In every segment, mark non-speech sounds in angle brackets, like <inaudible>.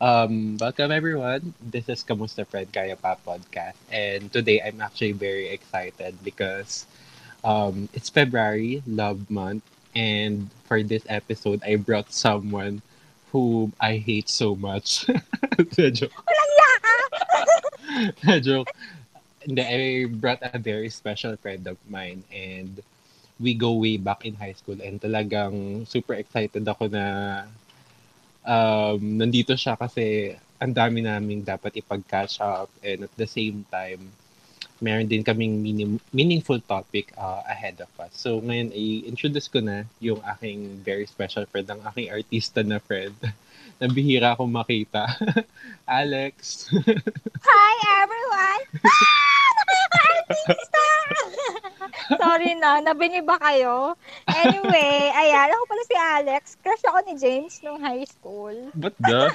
Um, welcome everyone. This is Kamusta Fred Kaya Pa podcast. And today I'm actually very excited because um, it's February, love month. And for this episode, I brought someone whom I hate so much. joke. Walang yaka! joke. Hindi, I brought a very special friend of mine and we go way back in high school and talagang super excited ako na um, nandito siya kasi ang dami naming dapat ipag-catch up and at the same time, meron din kaming minim- meaningful topic uh, ahead of us. So ngayon, i-introduce ko na yung aking very special friend, ang aking artista na friend. <laughs> Nabihira akong makita. <laughs> Alex. Hi, everyone! <laughs> Ah! Nakaka-artista! Sorry na, nabingi ba kayo? Anyway, ayan, ako pala si Alex. Crush ako ni James nung high school. Ba't <laughs> da?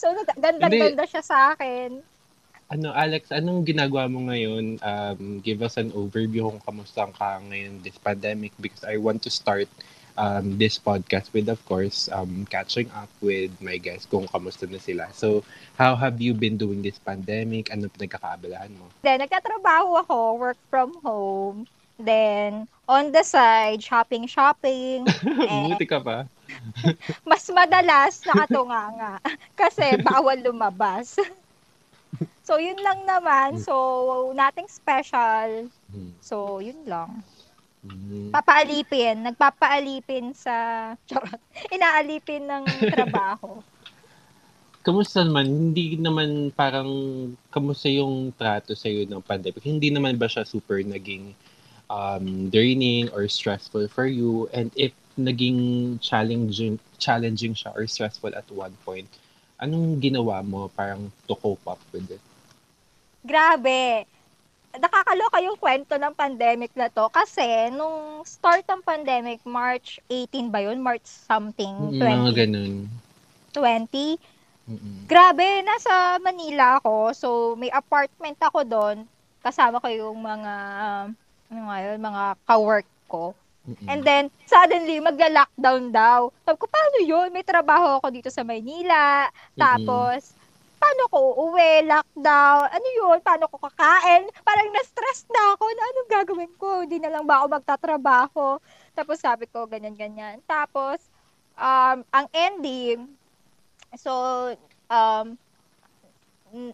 So, ganda-ganda siya sa akin. ano, Alex, anong ginagawa mo ngayon? Um, give us an overview kung kamusta ka ngayon this pandemic because I want to start um, this podcast with, of course, um, catching up with my guests kung kamusta na sila. So, how have you been doing this pandemic? Ano pinagkakaabalahan mo? Then, nagtatrabaho ako, work from home. Then, on the side, shopping-shopping. Eh, <laughs> Buti ka pa. <laughs> mas madalas nakatunganga <laughs> kasi bawal lumabas. So, yun lang naman. So, nothing special. Hmm. So, yun lang. Hmm. Papaalipin. Nagpapaalipin sa... Charot. <laughs> Inaalipin ng <laughs> trabaho. Kamusta naman? Hindi naman parang, kamusta yung trato sa'yo ng pandemic? Hindi naman ba siya super naging um, draining or stressful for you? And if naging challenging, challenging siya or stressful at one point, anong ginawa mo parang to cope up with it? Grabe. Nakakaloka yung kwento ng pandemic na to kasi nung start ng pandemic, March 18 ba yun? March something, Mm, Mga 2020. ganun. Mm-mm. Grabe, nasa Manila ako. So, may apartment ako doon. Kasama ko yung mga, ano nga yun, mga ka-work ko. Mm-mm. And then, suddenly, magla-lockdown daw. Sabi ko, paano yun? May trabaho ako dito sa Maynila. Tapos, paano ko uuwi? Lockdown. Ano yun? Paano ko kakain? Parang na-stress na ako na anong gagawin ko? Hindi na lang ba ako magtatrabaho? Tapos sabi ko, ganyan-ganyan. Tapos, um, ang ending, so, um,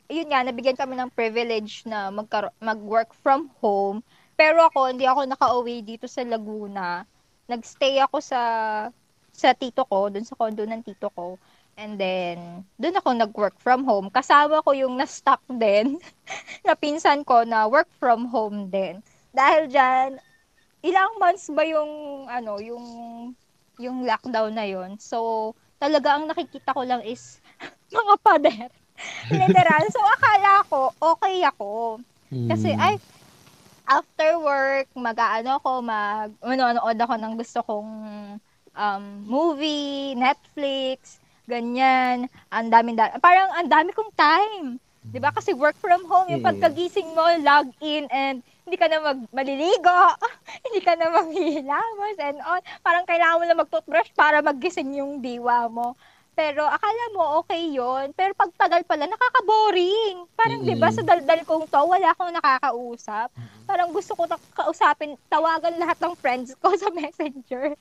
yun nga, nabigyan kami ng privilege na magkaro- mag-work from home. Pero ako, hindi ako nakauwi dito sa Laguna. Nagstay ako sa sa tito ko, dun sa condo ng tito ko. And then, dun ako nag-work from home. Kasama ko yung na-stuck din, <laughs> na pinsan ko na work from home din. Dahil dyan, ilang months ba yung, ano, yung, yung lockdown na yon So, talaga ang nakikita ko lang is <laughs> mga pader. <laughs> Literal. So, akala ko, okay ako. Kasi, Mm. ay, after work, mag-ano ako, mag, manonood ako ng gusto kong um, movie, Netflix, ganyan. Ang dami, da- parang ang dami kong time. 'Di ba? Kasi work from home, yung pagkagising mo, log in and hindi ka na mag maliligo, <laughs> hindi ka na <laughs> maghihilamos and all. Parang kailangan mo na mag-toothbrush para maggising yung diwa mo. Pero akala mo okay yon Pero pag tagal pala, nakaka-boring. Parang, di ba, sa daldal kong to, wala akong nakakausap. Parang gusto ko kausapin, tawagan lahat ng friends ko sa <laughs> messenger.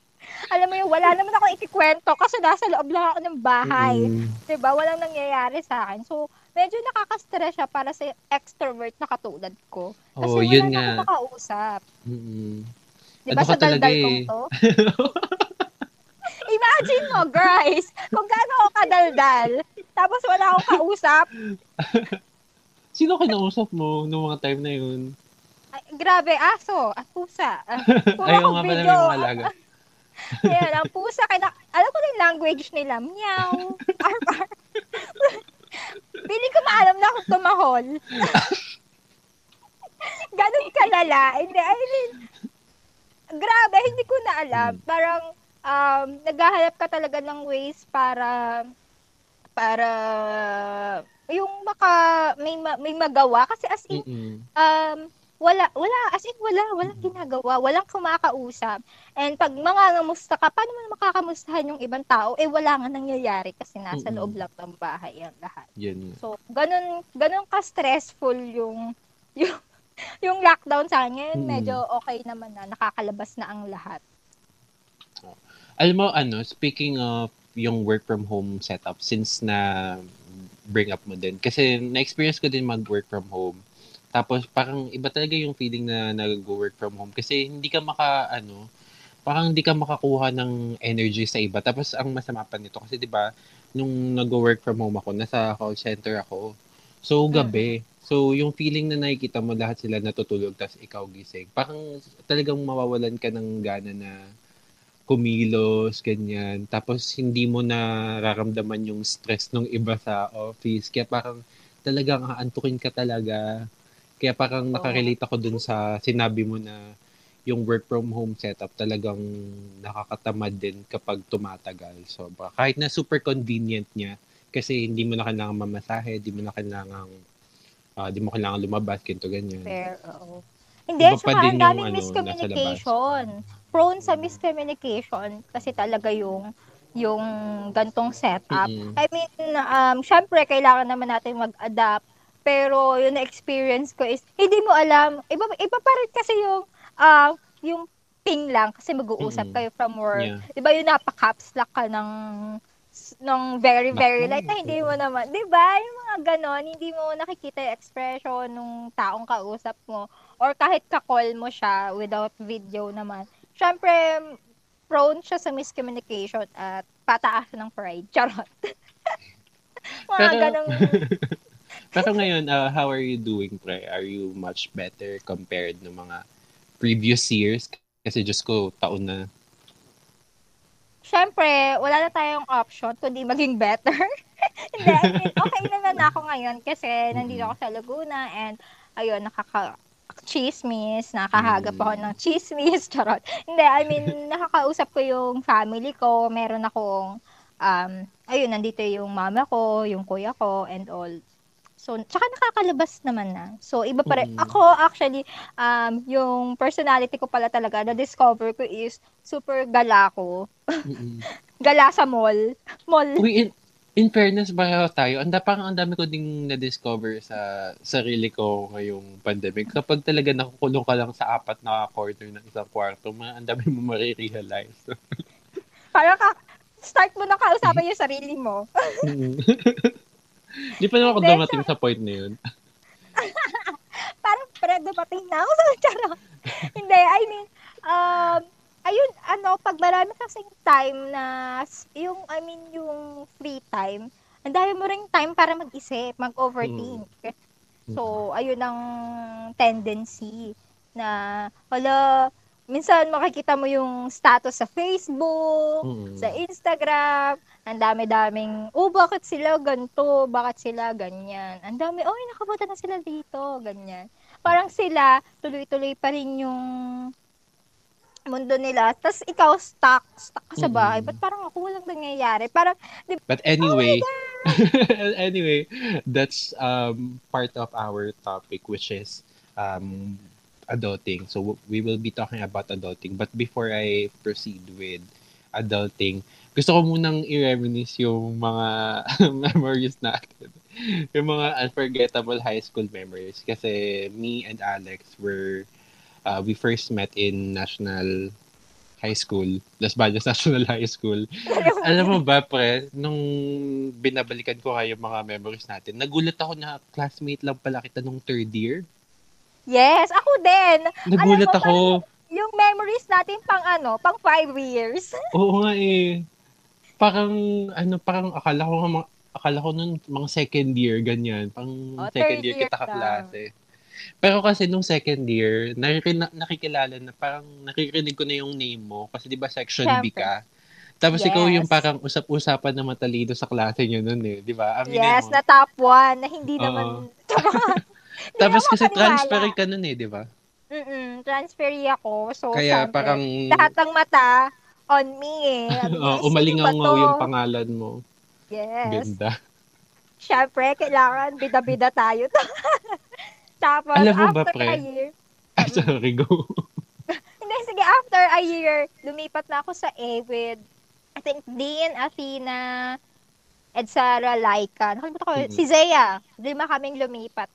Alam mo yung wala naman ako ikikwento kasi nasa loob lang ako ng bahay. Mm. 'Di ba? Walang nangyayari sa akin. So, medyo nakaka-stress siya para sa extrovert na katulad ko. Kasi Oh, wala yun na nga. akong makausap. Mm-mm. 'Di ba Ano sa daldal eh. kong to? <laughs> Imagine mo, guys, kung gaano ako kadaldal, tapos wala akong kausap. Sino kinausap mo noong mga time na yun? Ay, grabe, aso at pusa. Ah, <laughs> Puro Ayaw akong nga pala may video. mga alaga. <laughs> Ayan, ang pusa, kaya, alam ko yung language nila. Meow. Arf, arf. Pili ko maalam na akong tumahol. <laughs> Ganun kalala. Hindi, I mean, grabe, hindi ko na alam. Parang, um, naghahanap ka talaga ng ways para, para, yung maka, may, ma- may magawa. Kasi as in, Mm-mm. um, wala, wala, as in wala, walang ginagawa, walang kumakausap. And pag mga ngamusta ka, paano mo makakamustahan yung ibang tao? Eh, wala nga nangyayari kasi nasa Mm-mm. loob lang ng bahay ang lahat. Yun. So, ganun, ganun ka-stressful yung, <laughs> yung, yung lockdown sa akin. Mm. medyo okay naman na, nakakalabas na ang lahat. Alam mo, ano, speaking of yung work from home setup, since na bring up mo din, kasi na-experience ko din mag-work from home. Tapos, parang iba talaga yung feeling na nag-work from home. Kasi hindi ka maka, ano, parang hindi ka makakuha ng energy sa iba. Tapos, ang masama pa nito, kasi di ba nung nag-work from home ako, nasa call center ako. So, gabi. So, yung feeling na nakikita mo lahat sila natutulog, tapos ikaw gising. Parang talagang mawawalan ka ng gana na kumilos, ganyan. Tapos, hindi mo nararamdaman yung stress ng iba sa office. Kaya parang talagang aantukin ka talaga. Kaya parang nakarelate ako dun sa sinabi mo na yung work from home setup talagang nakakatamad din kapag tumatagal. So, kahit na super convenient niya, kasi hindi mo na kailangan mamasahe, hindi mo na kailangan ah, hindi mo kailangan lumabas, ganito, ganyan. Fair, oo. Hindi, Iba pa saka din ang daming ano, miscommunication. Prone sa miscommunication kasi talaga yung yung gantong setup. Mm-mm. I mean, um, syempre, kailangan naman natin mag-adapt. Pero yung na-experience ko is, hindi mo alam, iba, iba pa rin kasi yung, ah, yung ping lang kasi mag-uusap Mm-mm. kayo from work. Yeah. Di ba yung napaka-caps lock ka ng ng very, very light na hindi mo naman, di ba? Yung mga ganon, hindi mo nakikita yung expression ng taong kausap mo. Or kahit ka-call mo siya without video naman. Siyempre, prone siya sa miscommunication at pataas ng pride. <laughs> Charot. mga Pero- ganong, <laughs> Pero ngayon, uh, how are you doing, pre? Are you much better compared ng mga previous years? Kasi Diyos ko, taon na. Siyempre, wala na tayong option kundi maging better. <laughs> Hindi, I mean, okay naman ako ngayon kasi nandito ako sa Laguna and ayun, nakaka chismis, nakahagap ako ng chismis, <laughs> charot. Hindi, I mean, <laughs> nakakausap ko yung family ko, meron akong, um, ayun, nandito yung mama ko, yung kuya ko, and all. So, tsaka nakakalabas naman na. So, iba pa rin. Mm. Ako, actually, um, yung personality ko pala talaga, na-discover ko is super gala ko. <laughs> Gala sa mall. Mall. Uy, in, in fairness, pareho tayo. Anda, parang ang dami ko ding na-discover sa sarili ko ngayong pandemic. Kapag talaga nakukulong ka lang sa apat na corner ng isang kwarto, ma, ang dami mo marirealize. <laughs> Parang ka, start mo na kausapin yung sarili mo. <laughs> Mm. <laughs> Di pa naman ako Hindi, dumating sa point na yun. Parang pre, dumating na ako sa charot. Hindi, I mean, um, ayun, ano, pag marami kasing time na, yung, I mean, yung free time, ang dami mo ring time para mag-isip, mag-overthink. So, ayun ang tendency na, wala, minsan makikita mo yung status sa Facebook, Mm. sa Instagram, ang dami-daming, oh, bakit sila ganito, bakit sila ganyan. Ang dami, oh, nakapunta na sila dito, ganyan. Parang sila, tuloy-tuloy pa rin yung mundo nila. Tapos ikaw, stuck, stuck ka sa bahay. Mm. Ba't parang ako walang nangyayari? Parang, di But anyway, <laughs> anyway, that's um, part of our topic, which is um, adulting. So we will be talking about adulting. But before I proceed with adulting, gusto ko munang i-reminisce yung mga <laughs> memories natin. Yung mga unforgettable high school memories. Kasi me and Alex were, uh, we first met in National High School, Las Bañas <laughs> National High School. Alam mo ba, pre, nung binabalikan ko kayo mga memories natin, nagulat ako na classmate lang pala kita nung third year. yes, ako din. Nagulat mo, ako. Yung memories natin pang ano, pang five years. <laughs> Oo nga eh. Parang, ano, parang akala ko nga, mga- akala ko nun mga second year, ganyan. Pang Oh, second year year kita ka. kaklase. Pero kasi nung second year, nakikina, nakikilala na parang nakikirinig ko na yung name mo. Kasi di ba section B Siyempre. ka? Tapos ikaw yung Yes. parang usap-usapan na matalino sa klase nyo nun eh. Di ba? Aminin yes, mo. na top one, na hindi Oo. naman, <laughs> <laughs> Tapos kasi transfer ka nun eh, di ba? Mm-mm, transferee ako. So, Kaya syempre, parang lahat ng mata on me eh. Oh, niya, "Sino umalingaw ba to?" yung pangalan mo. Yes. Ganda. Syempre, kailangan bida-bida tayo. <laughs> Tapos, Alam mo ba, after pre? a year, <laughs> Ah, sorry, go. <laughs> Hindi, sige, after a year, lumipat na ako sa A with, I think, Dean, Athena, Ed Sara, Laika. Nakalimutan ko, Mm-mm. si Zaya. Lima kaming lumipat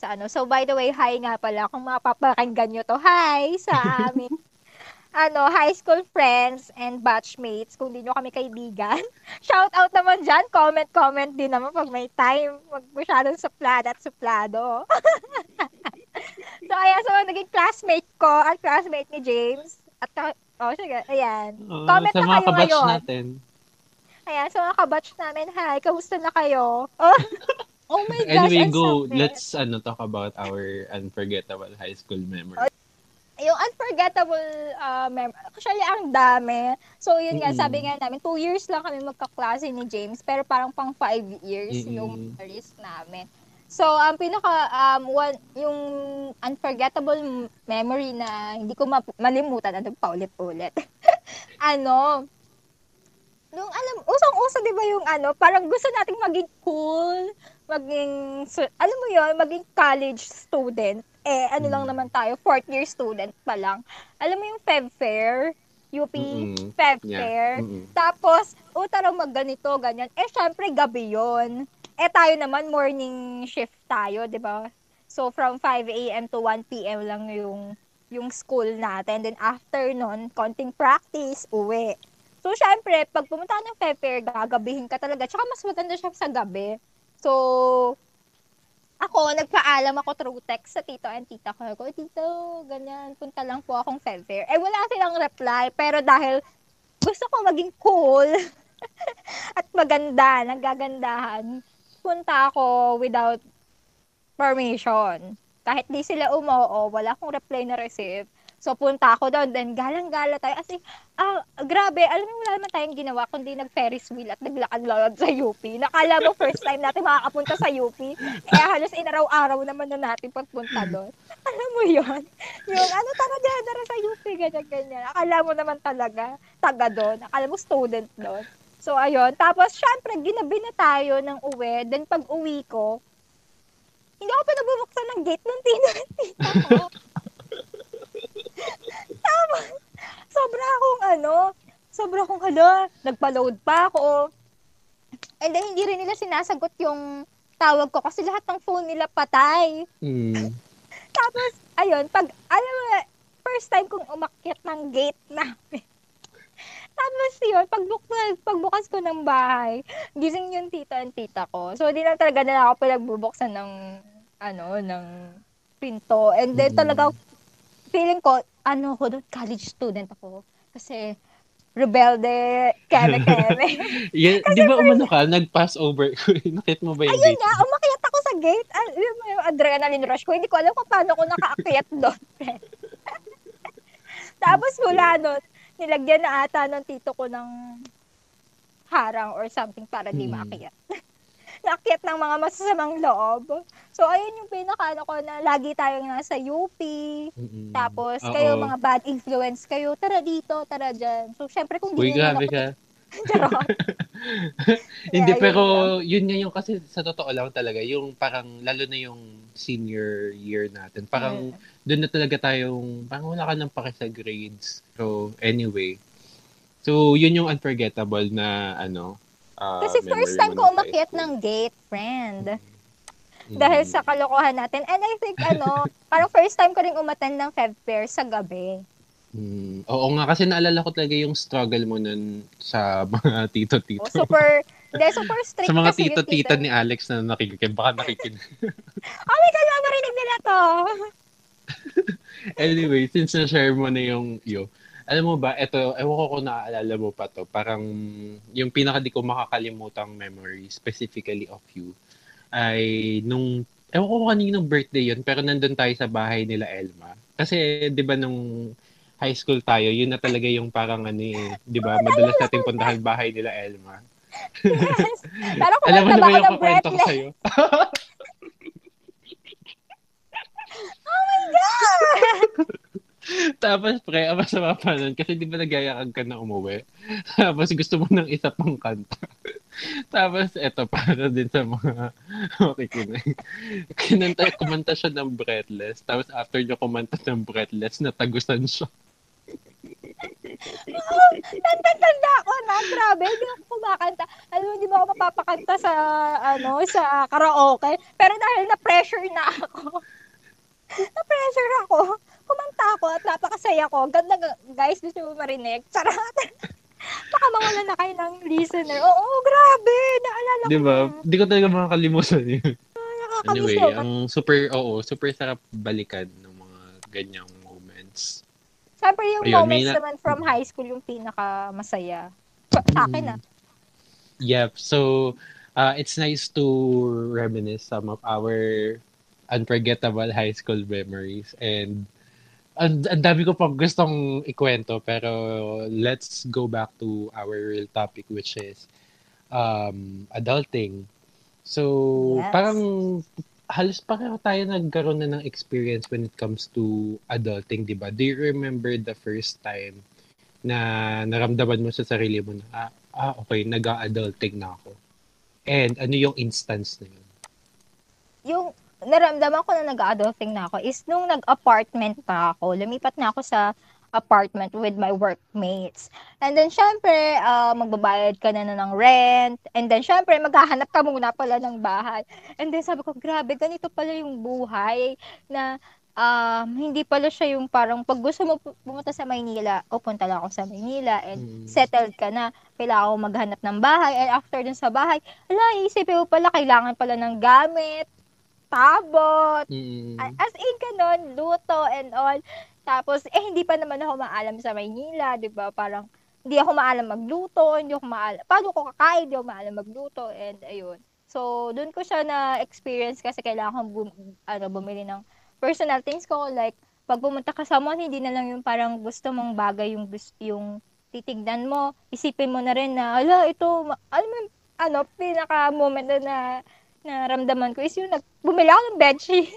sa ano. So, by the way, hi nga pala. Kung mapapakinggan nyo to, hi sa <laughs> amin. Ano, high school friends and batchmates, kung di nyo kami kaibigan. <laughs> Shout out naman dyan. Comment, comment din naman pag may time. Wag masyadong suplada at suplado. <laughs> so, ayan. So, naging classmate ko at classmate ni James. At, oh, sige, ayan. Ah, Comment sa na mga kayo kabatch ngayon. natin. Ayan, so mga kabatch namin, hi, kamusta na kayo? Oh, <laughs> oh my gosh, Anyway, go. sakit. Let's ano talk about our unforgettable high school memory. Yung unforgettable uh, mem- actually, ang dami. So, yun nga, Mm-mm. sabi nga namin, two years lang kami magkaklase ni James, pero parang pang five years Mm-mm. yung memories namin. So, ang pinaka, um, one, yung unforgettable memory na hindi ko ma- malimutan, ano, paulit-ulit. <laughs> ano, nung alam, usong-uso, di ba yung ano, parang gusto nating maging cool, maging, alam mo yon maging college student. Eh, ano lang Mm. naman tayo, fourth year student pa lang. Alam mo yung Feb Fair, UP, Mm-mm. Feb Yeah. Fair. Mm-mm. Tapos, o tara magganito, ganyan. Eh, syempre, gabi yon Eh, tayo naman, morning shift tayo, di ba? So, from 5 a.m. to 1 p.m. lang yung yung school natin. Then, after nun, konting practice, uwi. So, syempre, pag pumunta ka ng Feb Fair, gagabihin ka talaga. Tsaka mas maganda siya sa gabi. So, ako, nagpaalam ako through text sa tito and tita ko. Ako, tito, ganyan, punta lang po akong Fair. Eh, wala silang reply. Pero dahil gusto ko maging cool <laughs> at maganda, nagagandahan, punta ako without permission. Kahit di sila umoo, wala akong reply na receive. So, punta ako doon, then galang-gala tayo. As in, ah, grabe, alam mo, wala naman tayong ginawa kundi nag-Ferris wheel at naglakad-lakad sa UP. Nakala mo, first time natin makakapunta sa UP. Eh, halos inaraw-araw naman na natin pagpunta doon. Alam mo yon Yung, ano, tara dyan, tara sa UP, ganyan-ganyan. Akala mo naman talaga, taga doon. Akala mo, student doon. So, ayun. Tapos, syempre, ginabi na tayo ng uwi. Then, pag uwi ko, hindi ako pinabubuksan ng gate ng tino tita ko. Tapos, sobra akong ano, sobra akong hala, nagpa-load pa ako. And then, hindi rin nila sinasagot yung tawag ko kasi lahat ng phone nila patay. Mm. <laughs> Tapos, ayun, pag, alam mo, first time kong umakyat ng gate namin. <laughs> Tapos yun, pagbukas, pagbukas ko ng bahay, gising yung tita and tita ko. So, di na talaga na ako pinagbubuksan ng, ano, ng pinto. And then Mm. talaga, feeling ko, ano ko doon, college student ako. Kasi, rebelde, keme-keme. <laughs> Yeah, di ba umano ka? Nag-pass over. <laughs> Nakit mo ba yung Ayun gate? nga, umakyat ako sa gate. Ah, yun mo yung adrenaline rush ko. Hindi ko alam kung paano ko nakaakyat doon. <laughs> Tapos mula doon, nilagyan na ata ng tito ko ng harang or something para di Hmm. maakyat. Naakyat ng mga masasamang loob. So, ayun yung pinaka ko na lagi tayong nasa UP. Mm-mm. Tapos, Oo. kayo mga bad influence kayo, tara dito, tara dyan. So, syempre kung Uy, di grabe ako, ka. <laughs> <laughs> Hindi, yun pero yun nga yung kasi sa totoo lang talaga, yung parang, lalo na yung senior year natin, parang Mm. doon na talaga tayong, parang wala ka nang pake sa grades. So, anyway. So, yun yung unforgettable na, ano, ah, Kasi first time ko umakyat ng gate, friend. school. Dahil Mm. sa kalokohan natin. And I think, ano, <laughs> parang first time ko rin umattend ng Feb Fair sa gabi. Mm. Oo nga, kasi naalala ko talaga yung struggle mo nun sa mga <laughs> tito-tito. O, super, hindi, super <laughs> strict sa mga tito-tita ni Alex na nakikinig. Baka nakikinig. Oh my God, marinig nila to. anyway, since na-share mo na yung yo, alam mo ba, ito, ewan ko kung naaalala mo pa to, parang yung pinaka di ko makakalimutang memory, specifically of you, ay nung, ewan ko kung kaninong birthday yun, pero nandun tayo sa bahay nila Elma. Kasi, di ba, nung high school tayo, yun na talaga yung parang ano eh, di ba, madalas nating puntahan bahay nila Elma. Yes. <laughs> Pero Alam mo na ba yung ng kakwento ko sa'yo? <laughs> Oh my God! <laughs> Tapos, pre, ang masama pa nun, kasi di ba nagyayakag ka na umuwi? <laughs> Tapos, gusto mo ng isa pang kanta. <laughs> Tapos, eto, para din sa mga <laughs> makikinig. Kinanta, kumanta siya ng breathless. Tapos, after niya kumanta ng breathless, natagusan siya. oh, tanda ko na, grabe, hindi ako kumakanta. Alam mo, hindi mo ako mapapakanta sa, ano, sa karaoke. Pero dahil na-pressure na ako, na-pressure ako, kumanta ako at napakasaya ko. Ganda, guys, gusto mo marinig. Charot. <laughs> Baka mawala na kayo ng listener. Oo, grabe. Naalala ko. Di ba? Hindi ko talaga makakalimutan yun. Nakakamiss Anyway, ang super, oo, super sarap balikan ng mga ganyang moments. Siyempre yung Ayun, moments na- naman from high school yung pinaka masaya. Sa, sa akin ah. Yep. So, uh, it's nice to reminisce some of our unforgettable high school memories. And ang, ang dami ko pang gustong ikwento, pero let's go back to our real topic, which is um, adulting. So, Yes. parang halos pareho tayo nagkaroon na ng experience when it comes to adulting, di ba? Do you remember the first time na naramdaman mo sa sarili mo na, ah, ah okay, nag-adulting na ako? And ano yung instance na yun? Yung naramdaman ko na nag-adulting na ako is nung nag-apartment pa ako. Lumipat na ako sa apartment with my workmates. And then, syempre, ah, magbabayad ka na, na ng rent. And then, syempre, maghahanap ka muna pala ng bahay. And then, sabi ko, grabe, ganito pala yung buhay na um, hindi pala siya yung parang pag gusto mo pu- pumunta sa Maynila, o punta lang ako sa Maynila and Mm. settled ka na, kailangan ko maghanap ng bahay. And after dun sa bahay, ala, isipin mo pala, kailangan pala ng gamit, tabot, Mm. As in, ganun, luto and all. Tapos, eh, hindi pa naman ako maalam sa Maynila, di ba? Parang, hindi ako maalam magluto, hindi ako maalam, paano ko kakain, hindi ako maalam magluto, and ayun. So, doon ko siya na-experience kasi kailangan kong bum- ano, bumili ng personal things ko, like, pag pumunta ka sa mall, hindi na lang yung parang gusto mong bagay yung, yung titignan mo, isipin mo na rin na, ala, ito, alam mo, ano, pinaka-moment na, na naramdaman ko is yung nag, bumili ako ng bedsheet.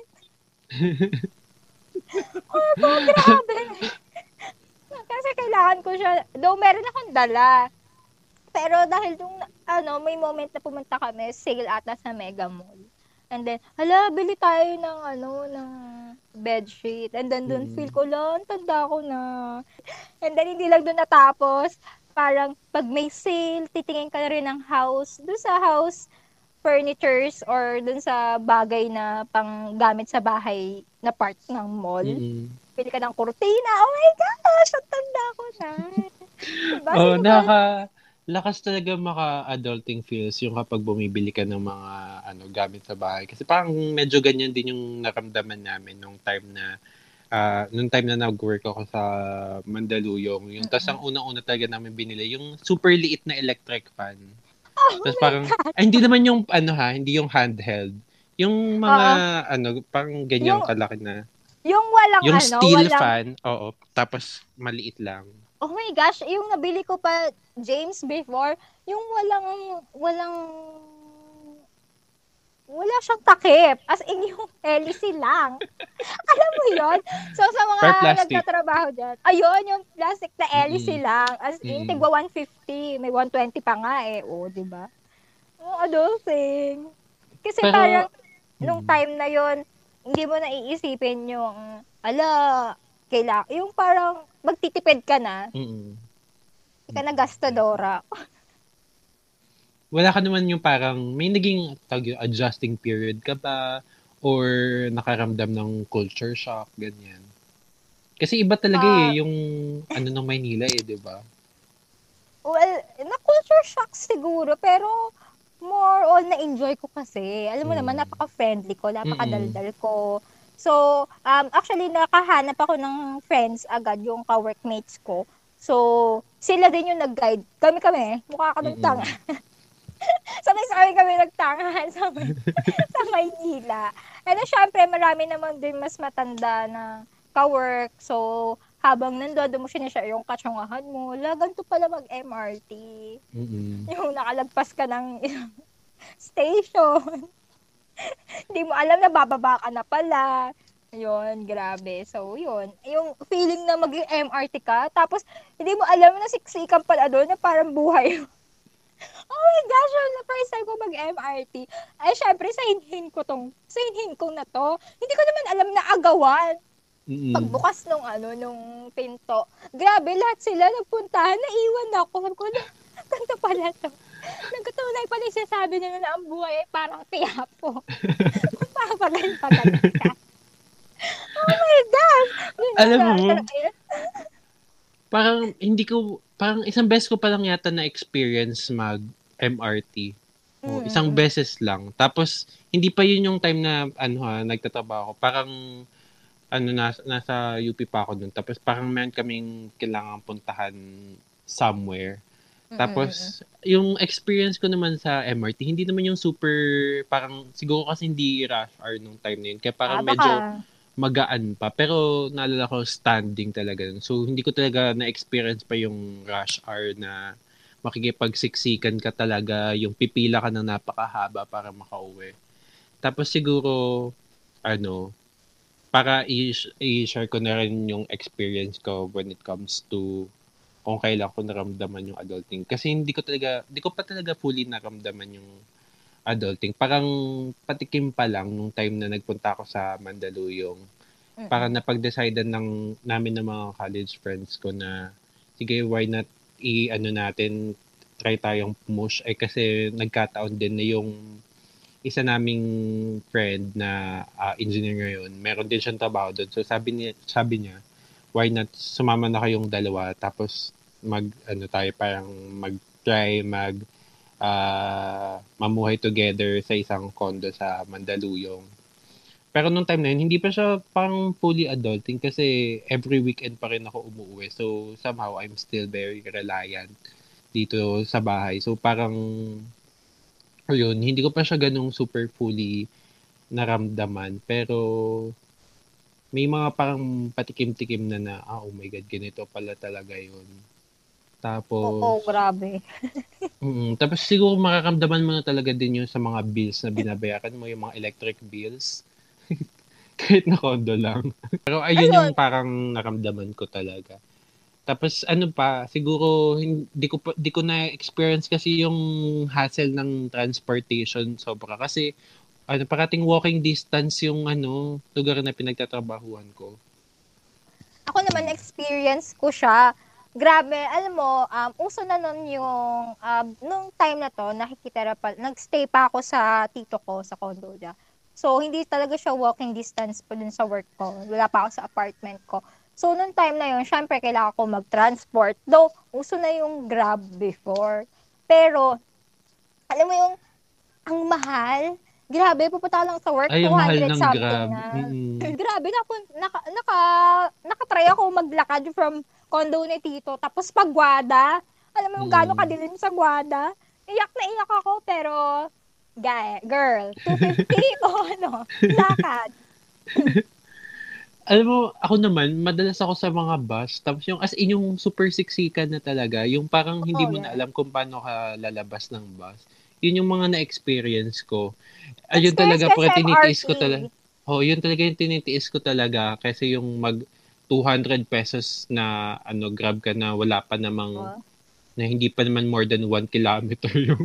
oh, <laughs> po, grabe. Kasi kailangan ko siya, though meron akong dala. Pero dahil nung, ano, may moment na pumunta kami, sale ata sa Mega Mall. And then, hala, bili tayo ng, ano, ng bedsheet. And then, dun Mm. feel ko lang, tanda ko na. And then, hindi lang dun natapos. Parang, pag may sale, titingin ka na rin ng house. Dun sa house furnitures or dun sa bagay na pang gamit sa bahay na part ng mall. Mm. Pili ka ng kurtina. Oh my gosh, ang tanda ko na. <laughs> Diba? Oh, Sino ba- naka lakas talaga maka-adulting feels yung kapag bumibili ka ng mga ano gamit sa bahay. Kasi parang medyo ganyan din yung naramdaman namin nung time na ah, nung time na nag-work ako sa Mandaluyong. Yung tas ang unang-una talaga namin binili yung super liit na electric fan. Oh <laughs> Tapos parang <laughs> ay, hindi naman yung ano ha, hindi yung handheld. Yung mga ano, parang ganyang Yung- kalaki na. Yung walang Yung ano, steel walang, fan, oo. Tapos maliit lang. oh my gosh, yung nabili ko pa, James, before, yung walang, walang, wala siyang takip. As in, yung hélice lang. <laughs> Alam mo yon So, sa mga nagtatrabaho dyan, ayun, yung plastic na hélice Mm-mm. lang. As in, Mm-mm. tigwa 150. May 120 pa nga eh. O, di ba? Oh, adulting. Kasi Pero- parang, nung Mm. time na yon hindi mo na iisipin yung, ala, kaila, yung parang magtitipid ka na, Mm. hindi ka na gastadora. <laughs> wala ka naman yung parang may naging yun, adjusting period ka ba or nakaramdam ng culture shock ganyan kasi iba talaga Ah. eh yung ano ng Maynila eh di ba Well, na culture shock siguro, pero more on na-enjoy ko kasi. Alam mo Mm. naman, napaka-friendly ko, napaka-daldal ko. So, um, actually, nakahanap ako ng friends agad, yung ka-workmates ko. So, sila din yung nag-guide. Kami-kami, mukha ka ng Mm-mm. tanga. <laughs> <laughs> Sabay-sabay kami nagtangahan <laughs> sa, May- sa Maynila. And then, syempre, marami naman din mas matanda na ka-work. So, habang nandoon, doon mo siya yung katsungahan mo. La, ganito pala mag-MRT. Mm-mm. Yung nakalagpas ka ng <laughs> station. Hindi mo alam na bababa ka na pala. Yun, grabe. So, yun. Yung feeling na mag-MRT ka, tapos hindi mo alam na siksikan pala doon na parang buhay. <laughs> oh my gosh, yun, the first time ko mag-MRT. Ay, syempre, sa hinhin ko tong, sa hinhin ko na to. Hindi ko naman alam na agawan. Mm-mm. Pagbukas nung ano, nung pinto. Grabe, lahat sila nagpuntahan. Naiwan ako. Sabi ko, na, <laughs> ganito pala to. Nagkatunay pala yung sinasabi nila na ang buhay ay parang tiyapo. <laughs> Papagal-pagal ka. Oh my God! Alam na, mo, yun. Parang hindi ko, parang isang beses ko pa lang yata na experience mag MRT. O, Mm. isang beses lang. Tapos, hindi pa yun yung time na, ano ha, nagtatrabaho ako. Parang, ano, nasa, nasa UP pa ako dun. Tapos, parang meron kaming kailangan puntahan somewhere. Tapos, yung experience ko naman sa MRT, hindi naman yung super, parang, siguro kasi hindi rush hour nung time na yun. Kaya parang Ah, medyo baka- magaan pa. Pero, naalala ko, standing talaga. So, hindi ko talaga na-experience pa yung rush hour na makikipagsiksikan ka talaga, yung pipila ka ng napakahaba para makauwi. Tapos siguro, ano, para i-share ko na rin yung experience ko when it comes to kung kailan ko naramdaman yung adulting. Kasi hindi ko talaga, hindi ko pa talaga fully naramdaman yung adulting. Parang patikim pa lang nung time na nagpunta ako sa Mandaluyong. Mm-mm. Parang napag-decidean ng namin ng mga college friends ko na sige, why not i-ano natin, try tayong push. Eh kasi nagkataon din na yung isa naming friend na ah, engineer ngayon, meron din siyang trabaho doon. So sabi niya, sabi niya, why not sumama na kayong dalawa tapos mag ano tayo parang mag-try mag ah, mamuhay together sa isang condo sa Mandaluyong. Pero nung time na yun, hindi pa siya pang fully adulting kasi every weekend pa rin ako umuwi. So somehow I'm still very reliant dito sa bahay. So parang ayun, hindi ko pa siya ganung super fully naramdaman. Pero may mga parang patikim-tikim na na, ah, oh my God, ganito pala talaga yun. Tapos, Oo, grabe. <laughs> mm, tapos siguro makakamdaman mo na talaga din yun sa mga bills na binabayaran mo, yung mga electric bills. <laughs> Kahit na condo lang. <laughs> Pero ayun Ayun. yung parang naramdaman ko talaga. Tapos ano pa, siguro hindi ko pa- di ko na experience kasi yung hassle ng transportation sobra kasi ano parating walking distance yung ano lugar na pinagtatrabahuan ko. Ako naman, experience ko siya. Grabe, alam mo, um, uso na nun yung, um, nung time na to, nakikita pa, nagstay pa ako sa tito ko, sa condo niya. So, hindi talaga siya walking distance pa dun sa work ko. Wala pa ako sa apartment ko. So, nung time na yun, syempre, kailangan ko mag-transport. Though, uso na yung Grab before. Pero, alam mo yung, ang mahal. Grabe, pupunta lang sa work, Ay, ang mahal 200 ng Grab. na. Mm. Grabe, naka, naka, naka, nakatry ako maglakad from condo ni Tito. Tapos pag Guada, alam mo yung Mm. gano'ng kadilim sa Guada. Iyak na iyak ako, pero, guy, girl, 250 <laughs> o ano, lakad. <laughs> Alam mo, ako naman, madalas ako sa mga bus. Tapos yung as in yung super siksikan na talaga, yung parang hindi Oo, mo na yan. alam kung paano ka lalabas ng bus. Yun yung mga na-experience ko. Ayun talaga, sa tinitiis ko talaga. Oh, yun talaga yung tinitiis ko talaga kasi yung mag 200 pesos na ano grab ka na wala pa namang Oo. na hindi pa naman more than 1 kilometer <laughs> yung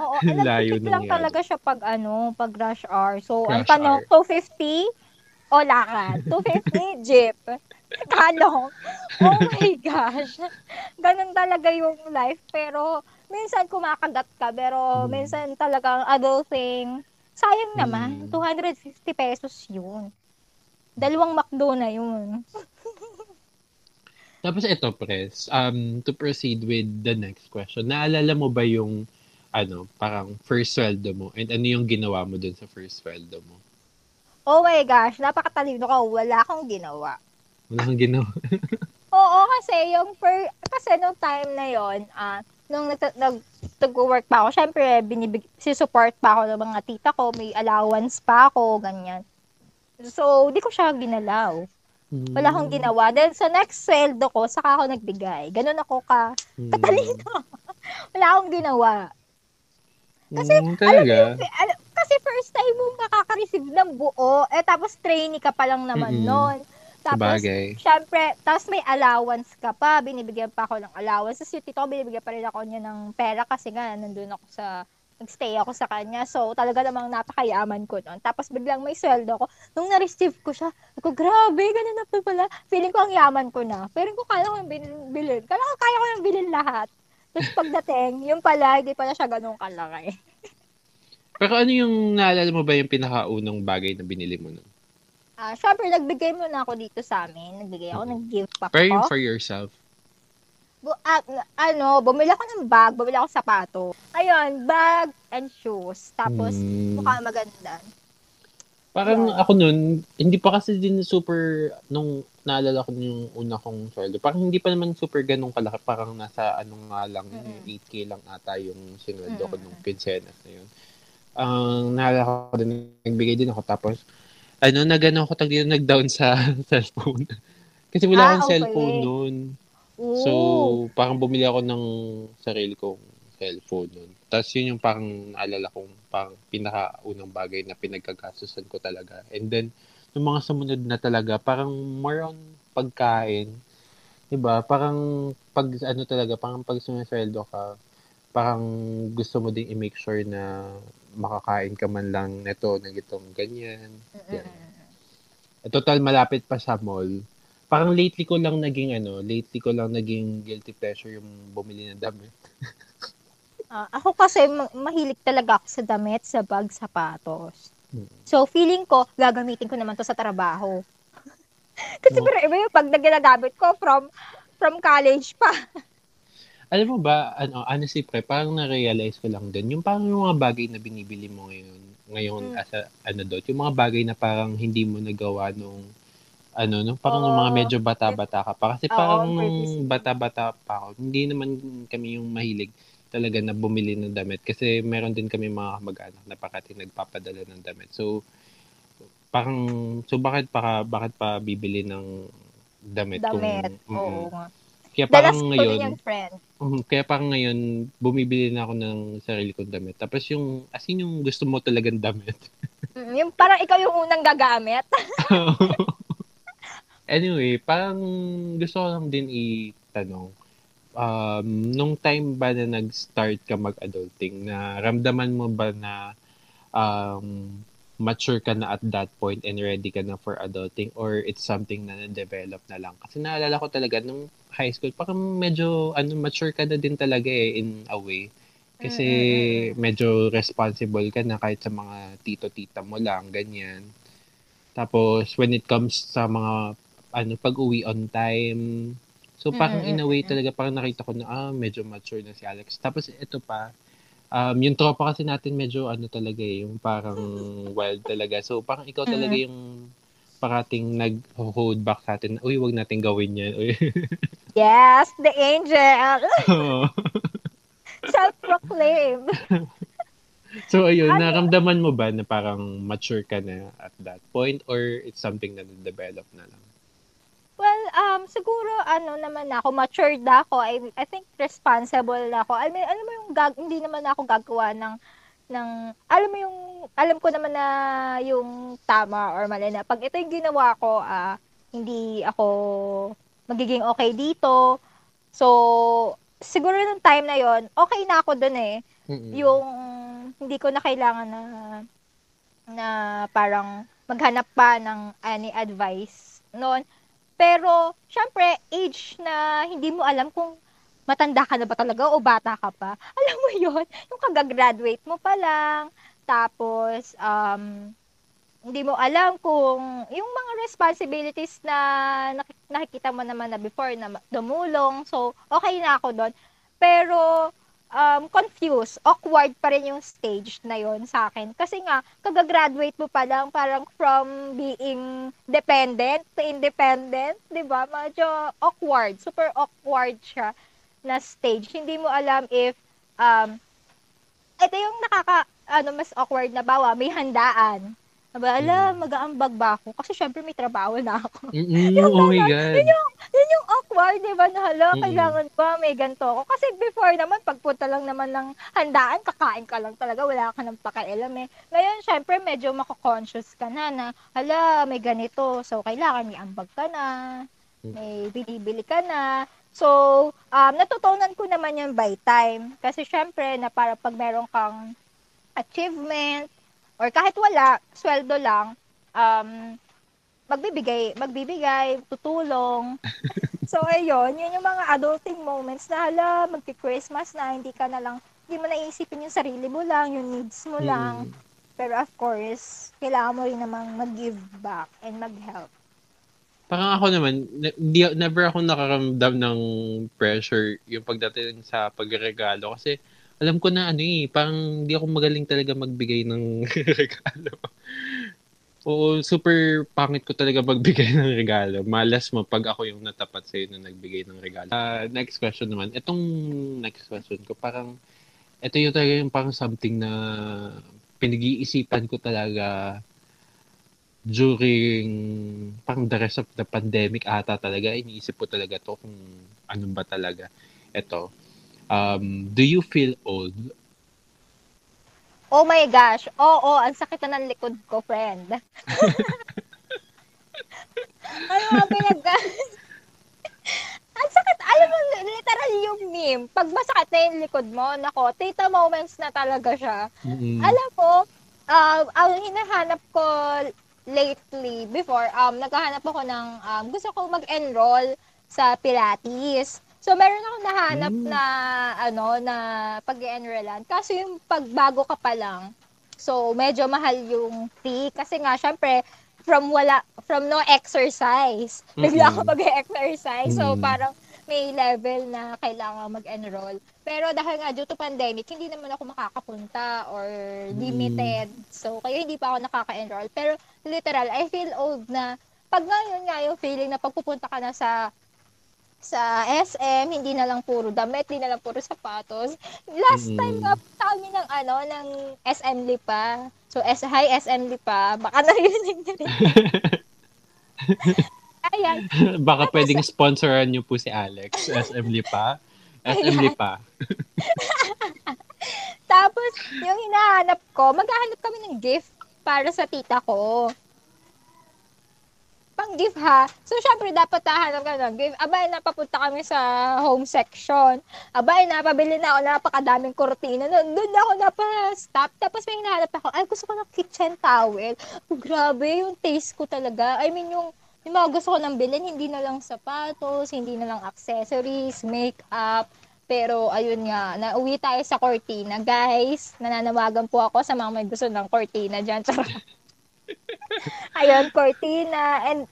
Oo, alam <laughs> Layo ko, lang nangyari. talaga siya pag ano, pag rush hour. So, ang Rush tanong, 250 o lakad? <laughs> 250, jeep. Kalong. Oh my gosh. Ganun talaga yung life. Pero, minsan kumakagat ka. Pero, Hmm. minsan talagang adulting. Sayang naman. Hmm. 250 pesos yun. Dalawang McDo na yun. <laughs> Tapos ito, Pres, um, to proceed with the next question, naalala mo ba yung, ano, parang first sweldo mo? And ano yung ginawa mo dun sa first sweldo mo? Oh my gosh, napakatalino ka. Wala akong ginawa. Wala kang ginawa. <laughs> Oo, kasi yung per, kasi nung time na yon, ah, nung nag, nag, nag-work pa ako, syempre, binibig, support pa ako ng mga tita ko, may allowance pa ako, ganyan. So, di ko siya ginalaw. Wala akong Hmm. ginawa. Then, sa next sweldo ko, saka ako nagbigay. Ganun ako ka, katalino. <laughs> Wala akong ginawa. Kasi, Alam mo talaga? yung, al- kasi Kasi first time mo makaka-receive ng buo, eh tapos trainee ka pa lang naman Mm-mm. noon. Tapos, Sabagay. syempre, tapos may allowance ka pa, binibigyan pa ako ng allowance. Tapos yung tito binibigyan pa rin ako niya ng pera kasi nga, nandun ako sa, nagstay ako sa kanya. So, talaga namang napakayaman ko noon. Tapos biglang may sweldo ko. Nung na-receive ko siya, ako, grabe, ganun na pa pala. Feeling ko ang yaman ko na. Pero ko kaya ko yung bilhin. Kala ko kaya ko yung bilhin lahat. Tapos pagdating, yung pala, hindi pala siya ganun kalaki. <laughs> Pero ano yung naalala mo ba yung pinakaunang bagay na binili mo nun? Ah, syempre, nagbigay mo na ako dito sa amin. Nagbigay ako ng gift pack Pero ko. for yourself. Bu- na- ano, bumili ako ng bag, bumili ako sapato. Ayun, bag and shoes. Tapos, Hmm. mukha maganda. Parang Yeah. ako nun, hindi pa kasi din super, nung naalala ko yung una kong sweldo, parang hindi pa naman super ganun kalaki. Parang nasa ano nga lang, Mm-mm. 8K lang ata yung sinweldo ko Mm-mm. nung quincenas na yun. Ang naalala ko din, nagbigay din ako. Tapos, ano, nagano ako tag dito, nag-down sa <laughs> cellphone. kasi wala Ah, akong okay. cellphone noon. Ooh. So, parang bumili ako ng sarili kong cellphone nun. Tapos yun yung parang naalala kong parang pinakaunang bagay na pinagkagastusan ko talaga. And then, yung mga sumunod na talaga, parang more on pagkain. 'Di ba Parang pag ano talaga, parang pag sumisweldo ka, parang gusto mo ding i-make sure na makakain ka man lang neto na gitong ganyan. Mm-mm. Eh, Total malapit pa sa mall. Parang lately ko lang naging ano, lately ko lang naging guilty pleasure yung bumili ng damit. <laughs> Ah, ako kasi ma- mahilig talaga ako sa damit, sa bag, sapatos. Mm. So, feeling ko, gagamitin ko naman to sa trabaho. <laughs> kasi Oh. pero iba yung pag na ginagamit ko from from college pa. <laughs> Alam mo ba, ano, honestly, pre, parang na-realize ko lang din, yung parang yung mga bagay na binibili mo ngayon, ngayon Mm. as a, ano dot, yung mga bagay na parang hindi mo nagawa nung, ano, nung parang Oo. mga medyo bata-bata ka pa. Kasi Oo, parang nung bata-bata pa ako, hindi naman kami yung mahilig talaga na bumili ng damit. Kasi meron din kami mga kamag-anak na pakati nagpapadala ng damit. So, parang, so bakit pa, bakit pa bibili ng damit, Damit. kung, Oo. Kaya parang ngayon, yung friend. Mhm, Kaya parang ngayon, bumibili na ako ng sarili kong damit. Tapos yung, as in yung gusto mo talagang damit. Mm, Yung parang ikaw yung unang gagamit. <laughs> anyway, parang gusto ko lang din itanong, um, nung time ba na nag-start ka mag-adulting, na ramdaman mo ba na um, mature ka na at that point and ready ka na for adulting or it's something na na-develop na lang? Kasi naalala ko talaga nung high school, parang medyo ano, mature ka na din talaga eh in a way. Kasi Mm, medyo responsible ka na kahit sa mga tito-tita mo lang, ganyan. Tapos when it comes sa mga ano pag-uwi on time, so parang in a way talaga parang nakita ko na ah medyo mature na si Alex. Tapos ito pa, um, yung tropa kasi natin medyo ano talaga eh, yung parang <laughs> wild talaga. So parang ikaw talaga yung parating nag-hold back sa atin. Uy, wag natin gawin yan. Uy. <laughs> Yes, the angel. Oo. <laughs> Self-proclaimed. So, ayun, Ano? naramdaman mo ba na parang mature ka na at that point or it's something na develop na lang? Um, siguro, ano naman ako, matured na ako. I, I think responsible na ako. I mean, alam mo yung, gag, hindi naman ako gagawa ng, ng, alam mo yung, alam ko naman na yung tama or mali na. Pag ito yung ginawa ko, ah, hindi ako magiging okay dito. So, siguro nung time na yon okay na ako dun eh. Mm-mm. yung hindi ko na kailangan na na parang maghanap pa ng any advice noon. Pero, syempre, age na hindi mo alam kung matanda ka na ba talaga o bata ka pa. <laughs> Alam mo yon yung kagagraduate mo pa lang, tapos, um, hindi mo alam kung yung mga responsibilities na nak- nakikita mo naman na before na dumulong. So, okay na ako doon. Pero, um, confused, awkward pa rin yung stage na yon sa akin. Kasi nga, kagagraduate mo pa lang, parang from being dependent to independent, di ba? Medyo awkward, super awkward siya na stage. Hindi mo alam if, um, ito yung nakaka, ano, mas awkward na bawa, may handaan. Aba, ala, mag-aambag ba ako? Kasi syempre may trabaho na ako. <laughs> Mm-mm, oh my God. Yun yung, yun yung awkward, di ba? Na hala, Mm-mm. kailangan ba may ganito ako? Kasi before naman, pagpunta lang naman ng handaan, kakain ka lang talaga, wala ka nang pakialam eh. Ngayon, syempre, medyo mako-conscious ka na na, hala, may ganito. So, kailangan may ambag ka na, may binibili ka na. So, um, natutunan ko naman yan by time. Kasi syempre, na para pag meron kang achievement, or kahit wala, sweldo lang, um, magbibigay, magbibigay, tutulong. <laughs> so, ayun, yun yung mga adulting moments na hala, magki-Christmas na, hindi ka na lang, hindi mo naisipin yung sarili mo lang, yung needs mo lang. Mm. Pero of course, kailangan mo rin namang mag-give back and mag-help. Parang ako naman, ne- di, never ako nakaramdam ng pressure yung pagdating sa pagregalo kasi alam ko na ano eh, parang hindi ako magaling talaga magbigay ng <laughs> regalo. Oo, super pangit ko talaga magbigay ng regalo. Malas mo pag ako yung natapat sa'yo na nagbigay ng regalo. Ah, next question naman. Itong next question ko, parang ito yung talaga yung parang something na pinag-iisipan ko talaga during pang the rest of the pandemic ata talaga, iniisip ko talaga to kung ano ba talaga. Ito, um, do you feel old? Oh my gosh. Oo, ang sakit na ng likod ko, friend. <laughs> ano nga pinag... ang sakit. Alam mo, literal yung meme. Pag masakit na yung likod mo, nako, tita moments na talaga siya. Mm-mm. Alam mo, um, ang hinahanap ko lately, before, um, naghahanap ako ng, um, gusto ko mag-enroll sa Pilates. So, meron ako nahanap Mm. na, ano, na pag enrollan Kaso yung pagbago ka pa lang, so, medyo mahal yung fee. Kasi nga, syempre, from wala, from no exercise, <laughs> bigla ako Mm-mm. mag-exercise. So, Mm. parang may level na kailangan mag-enroll. Pero dahil nga due to pandemic, hindi naman ako makakapunta or limited. So, kaya hindi pa ako nakaka-enroll. Pero literal, I feel old na pag ngayon nga yung feeling na pagpupunta ka na sa sa SM, hindi na lang puro damit, hindi na lang puro sapatos. Last Mm. time nga punta kami ng ano, ng SM Lipa. So, S hi SM Lipa. Baka <laughs> narinig na rin. <laughs> Ayan. Baka pwedeng sponsoran niyo po si Alex, SM Lipa. <laughs> SM Lipa. Tapos, yung hinahanap ko, maghahanap kami ng gift para sa tita ko. Pang gift ha. So, syempre, dapat hahanap ka ng gift. Abay, napapunta kami sa home section. Abay, napabili na ako ng napakadaming kurtina. Doon doon ako napa-stop. Tapos may hinahanap ako, ay, gusto ko ng kitchen towel. Oh, grabe, yung taste ko talaga. I mean, yung yung mga gusto ko nang bilhin, hindi na lang sapatos, hindi na lang accessories, makeup, pero ayun nga, nauwi tayo sa cortina. Guys, nananawagan po ako sa mga may gusto ng cortina dyan. <laughs> Charot. Ayun, cortina. And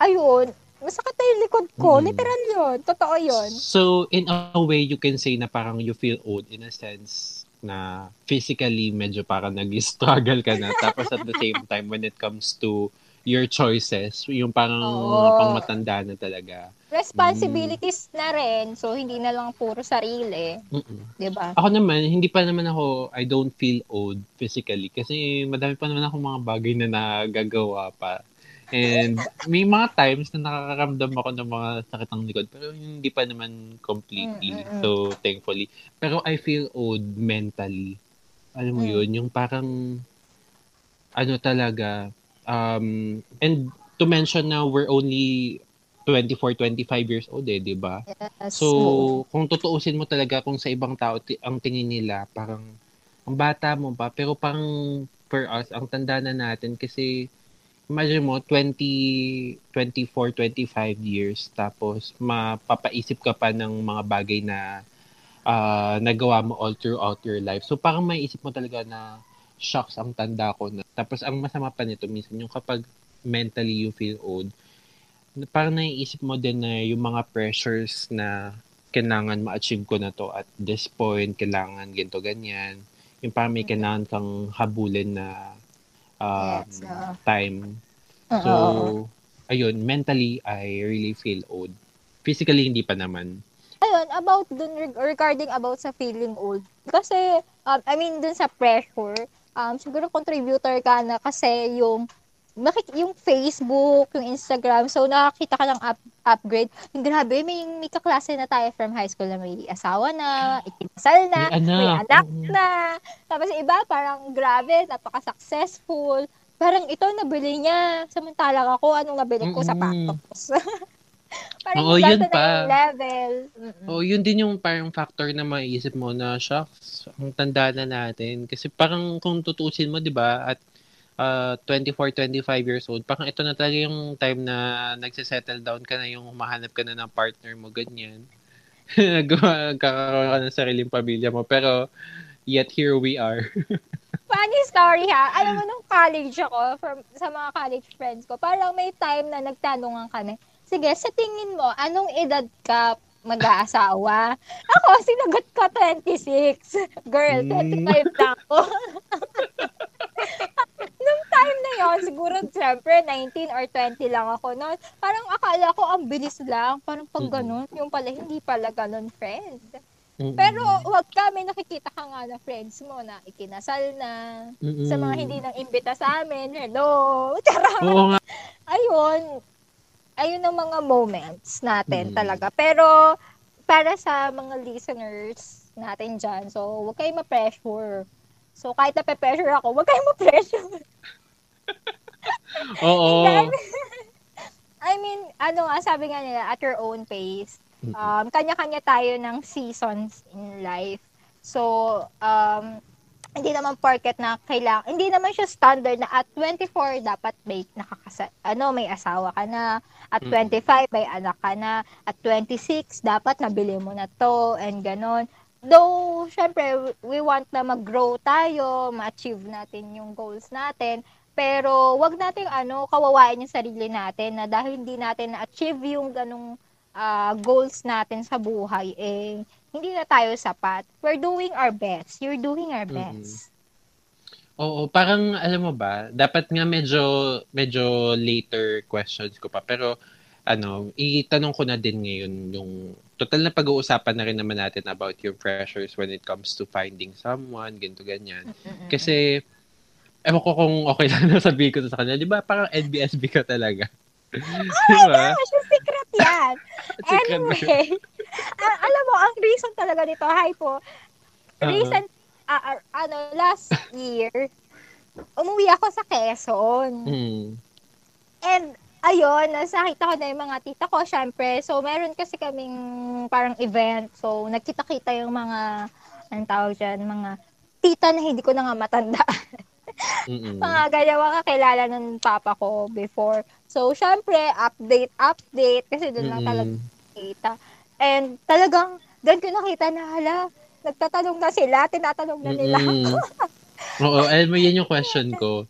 ayun, masakit yung likod ko. Mm. Literal yun. Totoo yun. So, in a way, you can say na parang you feel old in a sense na physically medyo parang nag-struggle ka na. Tapos at the same time, when it comes to your choices, yung parang Oo. pang matanda na talaga. Responsibilities na rin. So, hindi na lang puro sarili. Mm-mm. 'di ba? Ako naman, hindi pa naman ako, I don't feel old physically kasi madami pa naman ako mga bagay na nagagawa pa. And <laughs> may mga times na nakakaramdam ako ng mga sakit ng likod pero hindi pa naman completely. Mm, mm, mm. So, thankfully. Pero I feel old mentally. Alam mo Mm. yun, yung parang ano talaga um and to mention na we're only 24, 25 years old eh, di ba? Yes. So, Oo. kung tutuusin mo talaga kung sa ibang tao ti- ang tingin nila, parang ang bata mo pa, pero parang for us, ang tanda na natin kasi imagine mo, 20, 24, 25 years, tapos mapapaisip ka pa ng mga bagay na ah, nagawa mo all throughout your life. So, parang maiisip mo talaga na shocks ang tanda ko na. Tapos, ang masama pa nito, minsan yung kapag mentally you feel old, parang naiisip mo din na yung mga pressures na kailangan ma-achieve ko na to at this point, kailangan ganito, ganyan. Yung parang may kailangan kang habulin na um, Yes, oo. time. Oo, So, ayun, mentally, I really feel old. Physically, hindi pa naman. ayun, about dun, reg- regarding about sa feeling old. Kasi, um, I mean, dun sa pressure, um, siguro contributor ka na kasi yung makik yung Facebook, yung Instagram, so nakakita ka ng up, upgrade. Yung grabe, may, may kaklase na tayo from high school na may asawa na, ikinasal na, May anak. may anak Oo. na. Tapos iba, parang grabe, napaka-successful. Parang ito, nabili niya. Samantalang ako, anong nabili ko? Mm-mm. Sapatos. <laughs> parang Oo, yun pa. level. Mm-mm. Oh, yun din yung parang factor na maiisip mo na, shucks, ang tanda na natin. Kasi parang kung tutusin mo, di ba, at uh, 24, 25 years old, parang ito na talaga yung time na nagsisettle down ka na, yung humahanap ka na ng partner mo, ganyan. <laughs> Nagkakaroon ka ng sariling pamilya mo. Pero, yet here we are. <laughs> Funny story ha. Alam mo, nung college ako, from, sa mga college friends ko, parang may time na nagtanungan kami, sige, sa tingin mo, anong edad ka mag-aasawa? <laughs> Ako, sinagot ko 26. Girl, Mm. 25 na ako. Time na yon siguro, siyempre, 19 or 20 lang ako noon. Parang akala ko, ang bilis lang. Parang pag Mm-mm. ganun, yung pala, hindi pala ganun, friend. Mm-mm. Pero wag ka, may nakikita ka nga na friends mo na ikinasal na. Mm-mm. Sa mga hindi nang imbita sa amin, hello. <laughs> Charot. Oo nga. Ayun. Ayun ang mga moments natin Mm. talaga. Pero para sa mga listeners natin dyan, so wag kayong ma-pressure. So kahit na-pressure ako, wag kayong ma-pressure. <laughs> Oo. <laughs> I mean, ano nga, sabi nga nila, at your own pace. Um, kanya-kanya tayo ng seasons in life. So, um, hindi naman porket na kailangan, hindi naman siya standard na at 24 dapat may nakakasa, ano, may asawa ka na, at Mm. 25 may anak ka na, at 26 dapat nabili mo na to, and ganon. Though, syempre, we want na mag-grow tayo, ma-achieve natin yung goals natin, pero wag nating ano, kawawain yung sarili natin na dahil hindi natin na-achieve yung ganong ah, goals natin sa buhay, eh, hindi na tayo sapat. We're doing our best. You're doing our Mm-mm. best. Oo, parang alam mo ba, dapat nga medyo medyo later questions ko pa pero ano, itanong ko na din ngayon yung total na pag-uusapan na rin naman natin about yung pressures when it comes to finding someone, ganito ganyan. Kasi ewan ko kung okay <laughs> lang na sabihin ko to sa kanya, 'di ba? Parang NBSB ka talaga. 'Di ba? Gosh, yung secret yan. <laughs> Anyway, a- <laughs> alam mo, ang reason talaga nito, hi po, recent, ah, ah, ano, last year, umuwi ako sa Quezon. Mm. And, ayun, nasakita ko na yung mga tita ko, syempre. So, meron kasi kaming parang event. So, nagkita-kita yung mga, anong tawag dyan, mga tita na hindi ko na nga matanda. Mga ganyan, mga kakilala ng papa ko before. So, syempre, update, update. Kasi doon lang talaga nakita. And talagang, doon ko nakita na, hala, nagtatanong na sila, tinatanong na nila ako. <laughs> Oo, alam mo, yan yung question ko.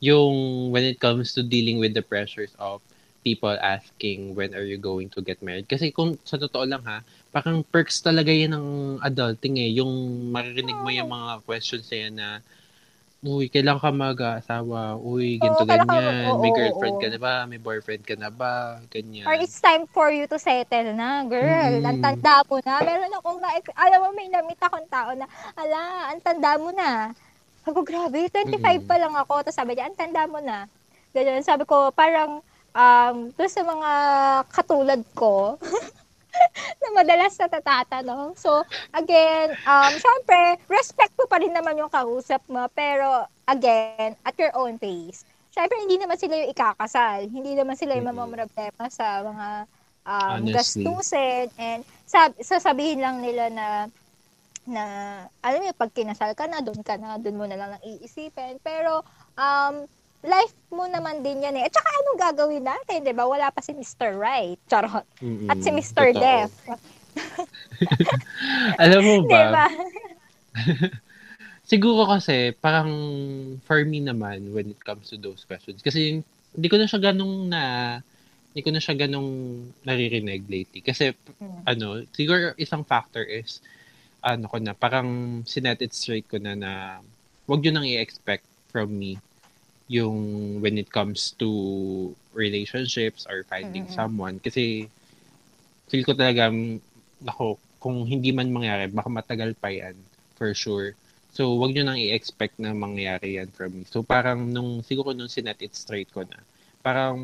Yung when it comes to dealing with the pressures of people asking when are you going to get married. Kasi kung sa totoo lang ha, parang perks talaga yan ng adulting eh. Yung maririnig mo yung mga questions na yan na, Uy, kailan ka mag-asawa? Uy, ganito ka- ganyan. oo, May girlfriend oo. ka na ba? May boyfriend ka na ba? Ganyan. Or it's time for you to settle na, girl. Mm. Ang tanda mo na. Meron akong, na, alam mo, may namit akong tao na, ala, ang tanda mo na. Sabi ko, grabe, 25 Mm-mm. pa lang ako. Tapos sabi niya, ang tanda mo na. Ganyan. Sabi ko, parang, um, doon sa mga katulad ko, <laughs> na madalas natatatanong. So, again, um, syempre, respect mo pa rin naman yung kausap mo. Pero, again, at your own pace. Syempre, hindi naman sila yung ikakasal. Hindi naman sila yung mamamroblema sa mga um, Honestly. gastusin. And sab- sasabihin lang nila na na alam mo, pag kinasal ka na, doon ka na, doon mo na lang ang iisipin. Pero, um, life mo naman din yan eh. At saka anong gagawin natin, di ba? Wala pa si Mr. Right. Charot. Mm-mm. At si Mr. Totoo. Def. <laughs> Alam mo ba, ba? <laughs> Siguro kasi, parang for me naman, when it comes to those questions, kasi hindi ko na siya ganong na, hindi ko na siya ganong naririnig lately. Kasi, Mm. ano, siguro isang factor is, ano ko na, parang sinet it straight ko na na, wag yun nang i-expect from me yung when it comes to relationships or finding Mm-mm. someone. Kasi, feel ko talaga, nako, kung hindi man mangyari, baka matagal pa yan, for sure So, wag nyo nang i-expect na mangyari yan from me. So, parang nung, siguro nung sinet it straight ko na, parang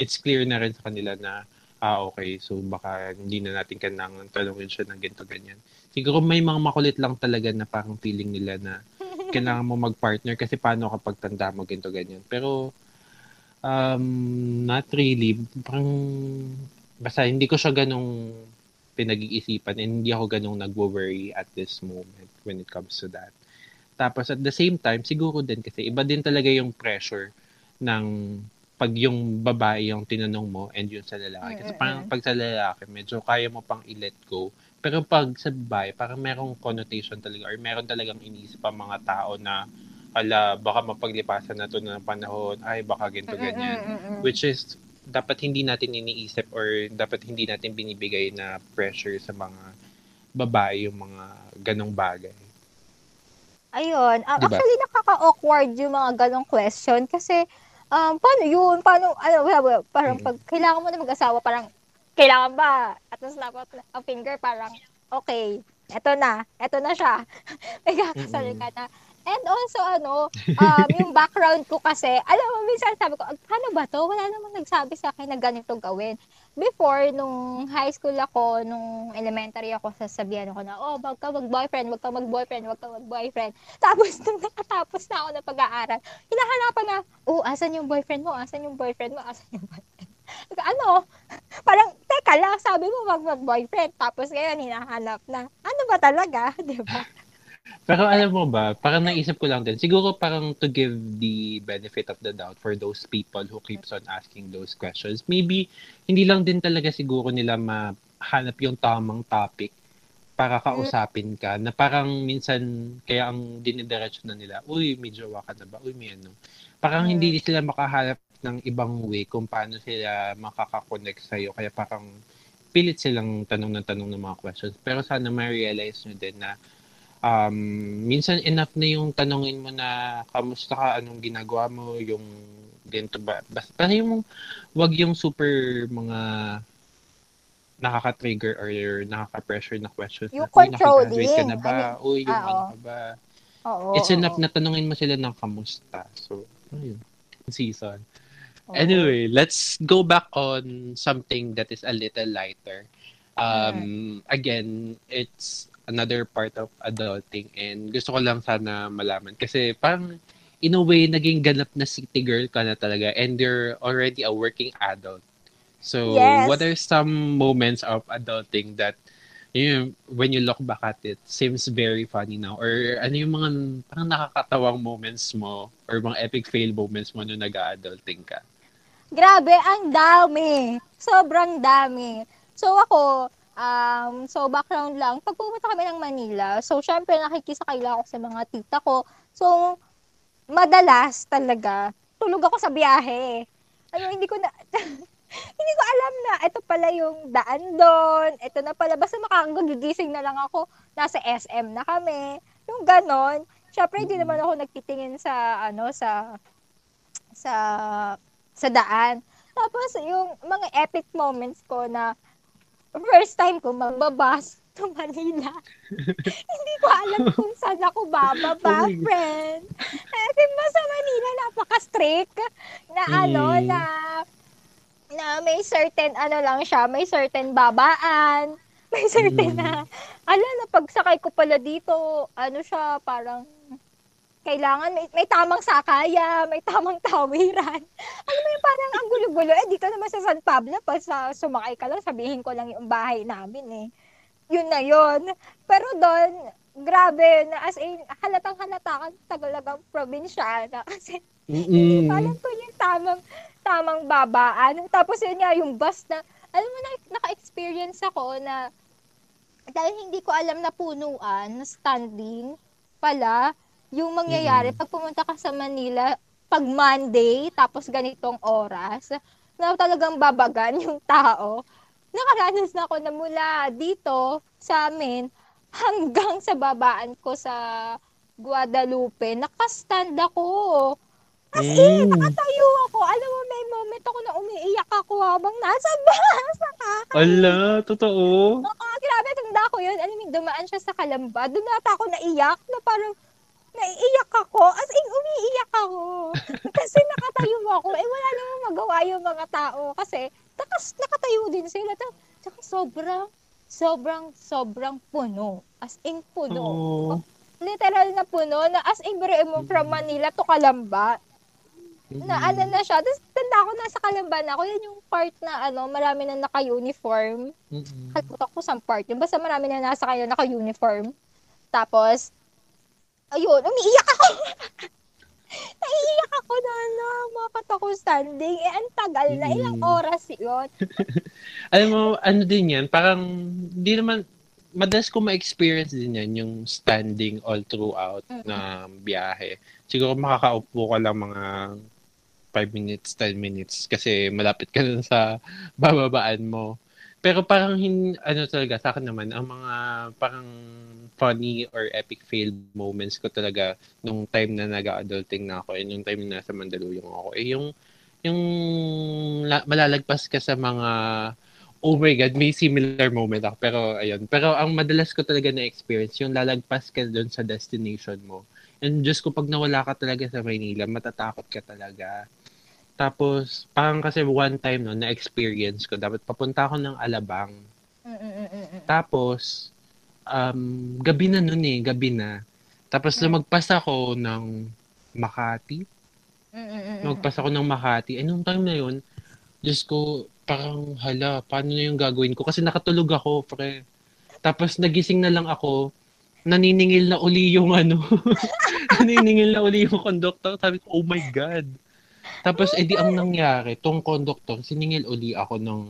it's clear na rin sa kanila na, ah, okay, so baka hindi na natin kailangan tanongin siya ng ganito, ganyan. Siguro may mga makulit lang talaga na parang feeling nila na kailangan mo mag-partner kasi paano kapag tanda mo ganito, ganyan. Pero, um, not really. Parang, basta hindi ko siya ganong pinag-iisipan and hindi ako ganong nagwo-worry at this moment when it comes to that. Tapos at the same time, siguro din kasi iba din talaga yung pressure ng pag yung babae yung tinanong mo and yung sa lalaki. Kasi parang pag sa lalaki, medyo kaya mo pang i-let go. Pero pag sa babae, parang merong connotation talaga or meron talagang iniisip ang mga tao na ala, baka mapaglipasan na to ng panahon, ay baka ganito ganyan. Which is dapat hindi natin iniisip or dapat hindi natin binibigay na pressure sa mga babae yung mga ganong bagay. Ayun. Um, diba? Actually, nakaka-awkward yung mga ganong question kasi um, paano yun? Paano, ano, parang mm-hmm. pag kailangan mo na mag-asawa, parang kailangan ba? At tapos dapat ang finger parang, okay, eto na, eto na siya. <laughs> May kakasal ka na. And also, ano, um, yung <laughs> background ko kasi, alam mo, minsan sabi ko, paano ba to? Wala namang nagsabi sa akin na ganito gawin. Before, nung high school ako, nung elementary ako, sasabihan ako na, oh, wag ka mag-boyfriend, wag ka mag-boyfriend, wag ka mag-boyfriend. <laughs> Tapos, nung nakatapos na ako ng pag-aaral, hinahanapan na, oh, asan yung boyfriend mo? Asan yung boyfriend mo? Asan yung boyfriend? Ano? <laughs> Parang, teka lang, sabi mo wag mag-boyfriend. Tapos ngayon, hinahanap na. Ano ba talaga? <laughs> Di ba? Pero alam mo ba, parang naisip ko lang din, siguro parang to give the benefit of the doubt for those people who keeps on asking those questions, maybe hindi lang din talaga siguro nila mahanap yung tamang topic para kausapin ka na parang minsan kaya ang dinidiretso na nila, uy, may jowa ka na ba? Uy, may ano. Parang hindi sila makahanap ng ibang way kung paano sila makakakonect sa'yo. Kaya parang pilit silang tanong ng tanong ng mga questions. Pero sana ma-realize nyo din na um, minsan enough na yung tanongin mo na kamusta ka, anong ginagawa mo, yung ganito ba. Basta yung wag yung super mga nakaka-trigger or nakaka-pressure na questions. Yung na, controlling. ka na ba? Ano, Uy, yung ah, ano ka ba? Oo, It's enough oo. na tanongin mo sila ng kamusta. So, ayun. Season. Oo. Anyway, let's go back on something that is a little lighter. Um, mm. Again, it's another part of adulting and gusto ko lang sana malaman kasi parang in a way naging ganap na city girl ka na talaga and you're already a working adult. So yes. what are some moments of adulting that you know, when you look back at it seems very funny now or ano yung mga parang nakakatawang moments mo or mga epic fail moments mo nung nag-adulting ka? Grabe, ang dami. Sobrang dami. So ako, Um, so, background lang, pag pumunta kami ng Manila, so, syempre, nakikisakay lang ako sa mga tita ko. So, madalas talaga, tulog ako sa biyahe. Ano, hindi ko na, <laughs> hindi ko alam na ito pala yung daan doon, ito na pala, basta makakagigising na lang ako, nasa SM na kami, yung ganon. Syempre, hindi naman ako nagtitingin sa, ano, sa, sa, sa daan. Tapos, yung mga epic moments ko na, first time ko magbabas <laughs> to Manila. <laughs> Hindi ko alam kung saan ako bababa, oh friend. Eh, diba sa Manila, napaka-strict na mm. ano, na na may certain ano lang siya, may certain babaan, may certain mm. na, ala na pagsakay ko pala dito, ano siya, parang kailangan may, may tamang sakaya, may tamang tawiran. <laughs> Ano mo yung parang ang gulo-gulo. Eh, dito naman sa San Pablo, pag sa sumakay ka lang, sabihin ko lang yung bahay namin eh. Yun na yun. Pero doon, grabe, na as in, halatang halata ka tagalagang probinsyana. <laughs> Kasi, alam ko yung tamang, tamang babaan. Tapos yun nga, yung bus na, alam mo na, naka-experience ako na, dahil hindi ko alam na punuan, na standing pala, yung mangyayari, mm-hmm. pag pumunta ka sa Manila, pag Monday, tapos ganitong oras, na talagang babagan yung tao. Nakaranas na ako na mula dito sa amin hanggang sa babaan ko sa Guadalupe. Nakastand ako. As in, mm. nakatayo ako. Alam mo, may moment ako na umiiyak ako habang nasa <laughs> bus. Ala, totoo? Oo, grabe. Naalala ko yun, alam mo, dumaan siya sa Kalamba. Doon nata ako naiyak na parang, naiiyak ako. As in, umiiyak ako. <laughs> Kasi nakatayo ako. Eh, wala namang magawa yung mga tao. Kasi, takas, nakatayo din sila. Tsaka sobrang, sobrang, sobrang puno. As in, puno. Oh. Literal na puno. Na as in, biro mo from Manila to Kalamba. Na ano na siya. Tapos, tanda ko, nasa Kalamba na ako. Yan yung part na, ano, marami na naka-uniform. Mm-mm. Kalimutan ko sa part. Yung basta marami na nasa kayo naka-uniform. Tapos, ayun, umiiyak ako. <laughs> Naiiyak ako na, na, mapat ako standing. Eh, ang tagal na. Ilang Mm. oras yun. <laughs> Alam mo, ano din yan, parang, di naman, madalas ko ma-experience din yan, yung standing all throughout Mm-mm. na biyahe. Siguro makakaupo ka lang mga 5 minutes, 10 minutes kasi malapit ka na sa <laughs> bababaan mo. Pero parang hin, ano talaga sa akin naman ang mga parang funny or epic fail moments ko talaga nung time na nag-adulting na ako and nung time na nasa Mandaluyong ako. Eh yung yung la- malalagpas ka sa mga oh my god may similar moment ako. Pero ayun. Pero ang madalas ko talaga na experience yung lalagpas ka doon sa destination mo. And just ko pag nawala ka talaga sa Maynila matatakot ka talaga. Tapos, parang kasi one time no, na-experience ko, dapat papunta ako ng Alabang. Mm-mm-mm-mm. Tapos, um, gabi na nun eh, gabi na. Tapos, Mm. lumagpas ako ng Makati. Mm-mm-mm. Lumagpas ako ng Makati. Eh, nung time na yun, Diyos ko, parang hala, paano na yung gagawin ko? Kasi nakatulog ako, pre. Tapos, nagising na lang ako, naniningil na uli yung ano, <laughs> naniningil na uli yung conductor. Sabi ko, oh my God. Tapos, edi ang nangyari, tong conductor, siningil uli ako ng,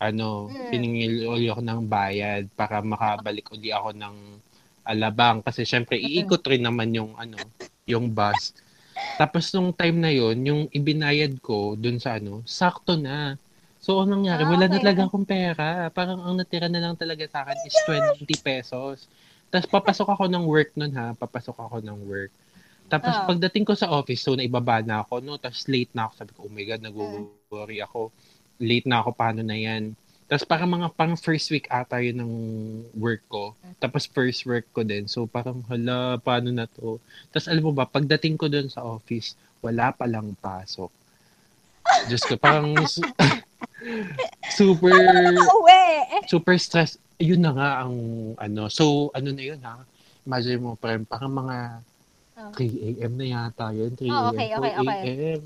ano, Mm. siningil uli ako ng bayad para makabalik uli ako ng alabang. Kasi, syempre, iikot rin naman yung, ano, yung bus. Tapos, nung time na yon yung ibinayad ko dun sa, ano, sakto na. So, anong nangyari? Ah, Wala na okay. talaga akong pera. Parang ang natira na lang talaga sa akin is 20 pesos. Tapos papasok ako ng work nun ha. Papasok ako ng work. Tapos Ah. pagdating ko sa office, so naibaba na ako, no? Tapos late na ako. Sabi ko, oh my God, nag-worry ako. Late na ako, paano na yan? Tapos parang mga pang first week ata yun ng work ko. Tapos first work ko din. So parang, hala, paano na to? Tapos alam mo ba, pagdating ko dun sa office, wala palang pasok. Diyos ko, parang su- <laughs> super super stress. Yun na nga ang ano. So, ano na yun ha? Imagine mo, parang, parang mga Oh. 3 a.m. na yata yun. 3 Oh, a.m. okay, 4 okay, okay. a.m.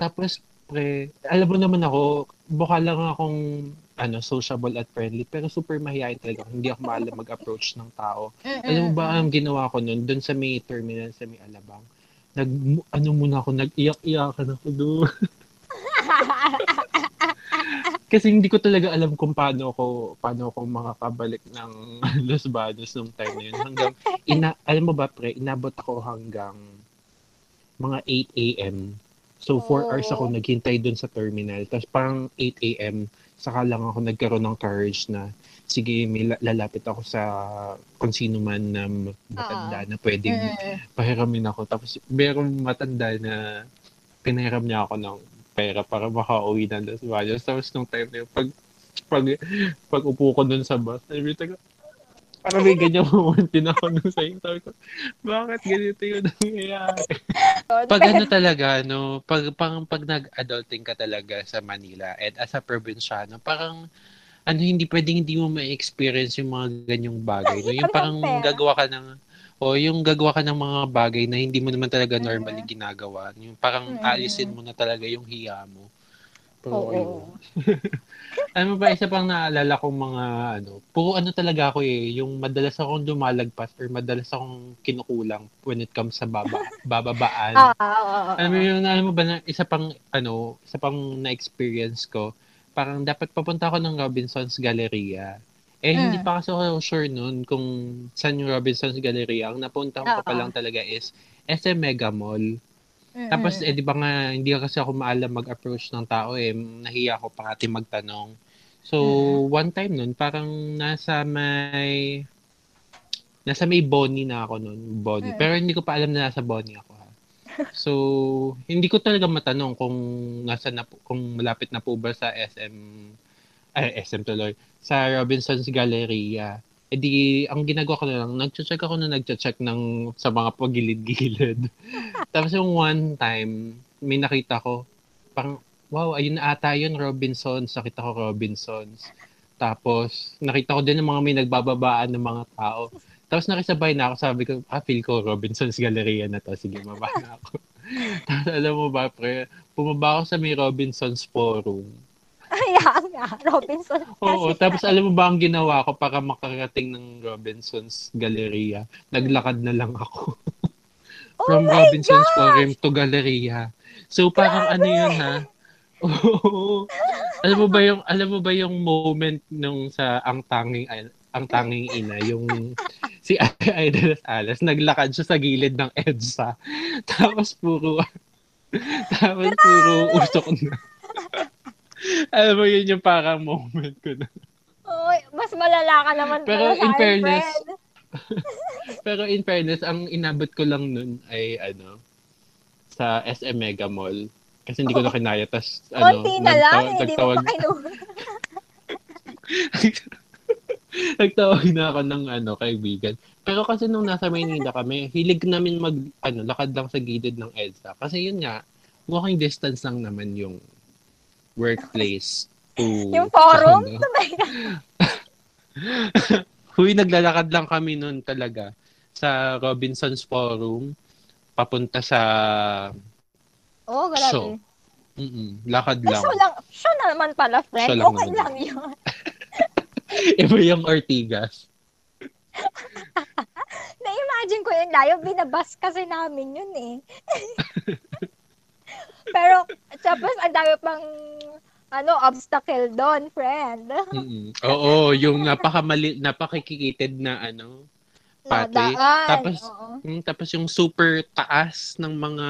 Tapos, pre, alam mo naman ako, mukha lang akong ano, sociable at friendly, pero super mahihayin talaga. Hindi ako maalam mag-approach ng tao. Alam mo ba ang ginawa ko nun, doon sa may terminal, sa may Alabang? Nag, ano muna ako, nag-iyak-iyakan ako doon. <laughs> Kasi hindi ko talaga alam kung paano ako paano ako makakabalik ng <laughs> Los Baños nung time na yun. Hanggang, ina, alam mo ba pre, inabot ako hanggang mga 8 a.m. So, 4 Oh. hours ako naghintay dun sa terminal. Tapos parang 8 a.m. Saka lang ako nagkaroon ng courage na sige, may la- lalapit ako sa kung sino man na matanda na pwedeng Mm-mm. pahiramin ako. Tapos merong matanda na pinahiram niya ako ng pera para makauwi na Los Baños. Tapos nung time na yun, pag, pag, pag upo ko dun sa bus, sabi ko, parang may ganyan <laughs> moment din ako nung sa'yo. Sabi ko, bakit ganito yung nangyayari? <laughs> Pag ano talaga, no, pag, pag, pag nag-adulting ka talaga sa Manila and as a probinsyano, parang ano, hindi pwedeng hindi mo ma-experience yung mga ganyang bagay. No? Yung parang gagawa ka ng o yung gagawa ka ng mga bagay na hindi mo naman talaga normally ginagawa. Yung parang Mm. alisin mo na talaga yung hiya mo. Pero Oo. <laughs> ayun. ano ba, isa pang naalala kong mga ano, puro ano talaga ako eh, yung madalas akong dumalagpas or madalas akong kinukulang when it comes sa baba, <laughs> bababaan. Ah, ah, ah, ah. Alam mo yun, alam mo ba na isa pang ano, isa pang na-experience ko, parang dapat papunta ako ng Robinson's Galleria. Eh, hindi Mm. pa kasi ako sure nun kung saan yung Robinson's Galleria. Ang napunta ko pa Oo. lang talaga is SM Mega Mall. Tapos, eh, di ba nga, hindi kasi ako maalam mag-approach ng tao eh. Nahiya ako parati magtanong. So, one time nun, parang nasa may, nasa may Bonnie na ako nun. Bonnie. Mm. Pero hindi ko pa alam na nasa Bonnie ako ha. So, hindi ko talaga matanong kung nasa na, kung malapit na po ba sa SM ay, SM tuloy, sa Robinson's Galleria. E di, ang ginagawa ko na lang, nag-check ako na nag-check ng, sa mga pagilid-gilid. <laughs> Tapos yung one time, may nakita ko, parang, wow, ayun ata yun, Robinsons. Nakita ko Robinsons. Tapos, nakita ko din ng mga may nagbababaan ng mga tao. Tapos nakisabay na ako, sabi ko, ah, feel ko Robinson's Galleria na to. Sige, maba na ako. <laughs> Tapos alam mo ba, pre, pumaba ako sa may Robinson's Forum. Ayan nga, Robinson. Oo, tapos alam mo ba ang ginawa ko para makarating ng Robinson's Galleria? Naglakad na lang ako. <laughs> Oh From my Robinson's gosh! Forum to Galleria. So parang ano yun ha? <laughs> Oo. alam mo ba yung alam mo ba yung moment nung sa ang tanging ang tanging ina yung <laughs> si Idol Alas naglakad siya sa gilid ng EDSA tapos puro tapos puro usok na alam mo yun yung parang moment ko na. Oy, mas malala ka naman Pero in fairness, <laughs> pero in fairness ang inabot ko lang nun ay ano sa SM Mega Mall. Kasi hindi ko na kinaya tas ano Konti na lang, nagtaw- hindi mo nagtawag pa kinuha. <laughs> nagtawag na ako ng ano kaibigan. Pero kasi nung nasa Maynila kami hilig namin mag ano lakad lang sa gilid ng EDSA. Kasi yun nga walking distance lang naman yung workplace to Yung forum? ano. Ka. <laughs> Huy, naglalakad lang kami noon talaga sa Robinson's Forum papunta sa oh, show. grabe. Mm-mm, lakad Ay, lang. so lang, siya naman pala, friend. Siya lang okay naman. lang yun. <laughs> Iba yung Ortigas. <laughs> Na-imagine ko yun, layo, binabas kasi namin yun eh. Pero, tapos, ang dami pang, ano, obstacle doon, friend. Mm-mm. Oo, yung napakamali, napakikitid na ano, pathway. Nadaan. Tapos, oo. mm, tapos yung super taas ng mga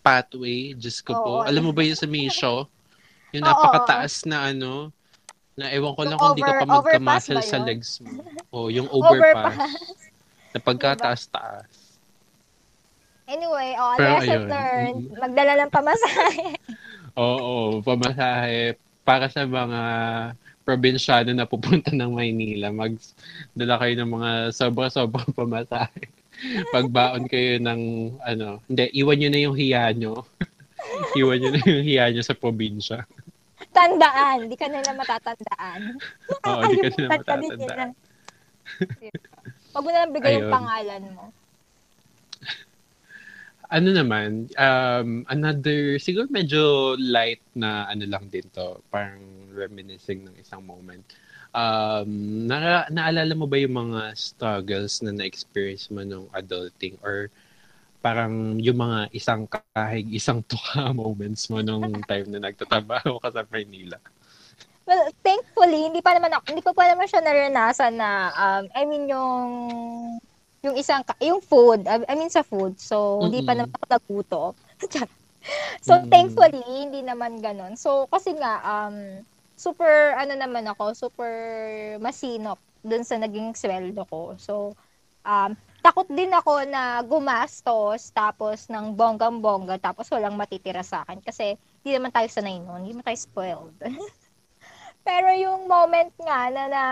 pathway, Diyos ko po. Oo. Alam mo ba yung sa Misho? Yung Oo, napakataas na ano, na ewan ko lang Yung kung di ka pa ba sa legs mo. O, yung <laughs> overpass. Overpass. na pagkataas-taas. Anyway, oh, Pero lesson ayun. learned. Magdala ng pamasahe. <laughs> Oo, pamasahe para sa mga probinsyano na pupunta ng Maynila. Magdala kayo ng mga sobra-sobrang <laughs> pamasahe. Pagbaon kayo ng, ano, hindi, iwan nyo na yung hiya nyo. <laughs> iwan nyo na yung hiya nyo sa probinsya. Tandaan. Di ka nila matatandaan. Oo, di ka nila matatandaan. Huwag mo na lang bigay yung Ayun. pangalan mo. Ano naman, um, another, siguro medyo light na ano lang din to, parang reminiscing ng isang moment. Um, na, naalala mo ba yung mga struggles na na-experience mo nung adulting or parang yung mga isang kahig, isang tuka <laughs> moments mo nung time na nagtatrabaho ka sa Manila? Well, thankfully, hindi pa naman ako, hindi ko pa naman siya naranasan na, um, I mean, yung, yung isang, ka- yung food, I mean sa food, so, hindi pa Mm-mm. naman ako nagutom. <laughs> so, Mm-mm. thankfully, hindi naman ganun. So, kasi nga, um, super, ano naman ako, super masinop dun sa naging sweldo ko. So, um, takot din ako na gumastos tapos ng bonggang-bongga tapos walang matitira sa akin kasi hindi naman tayo sanay noon, hindi naman tayo spoiled. <laughs> Pero yung moment nga na, na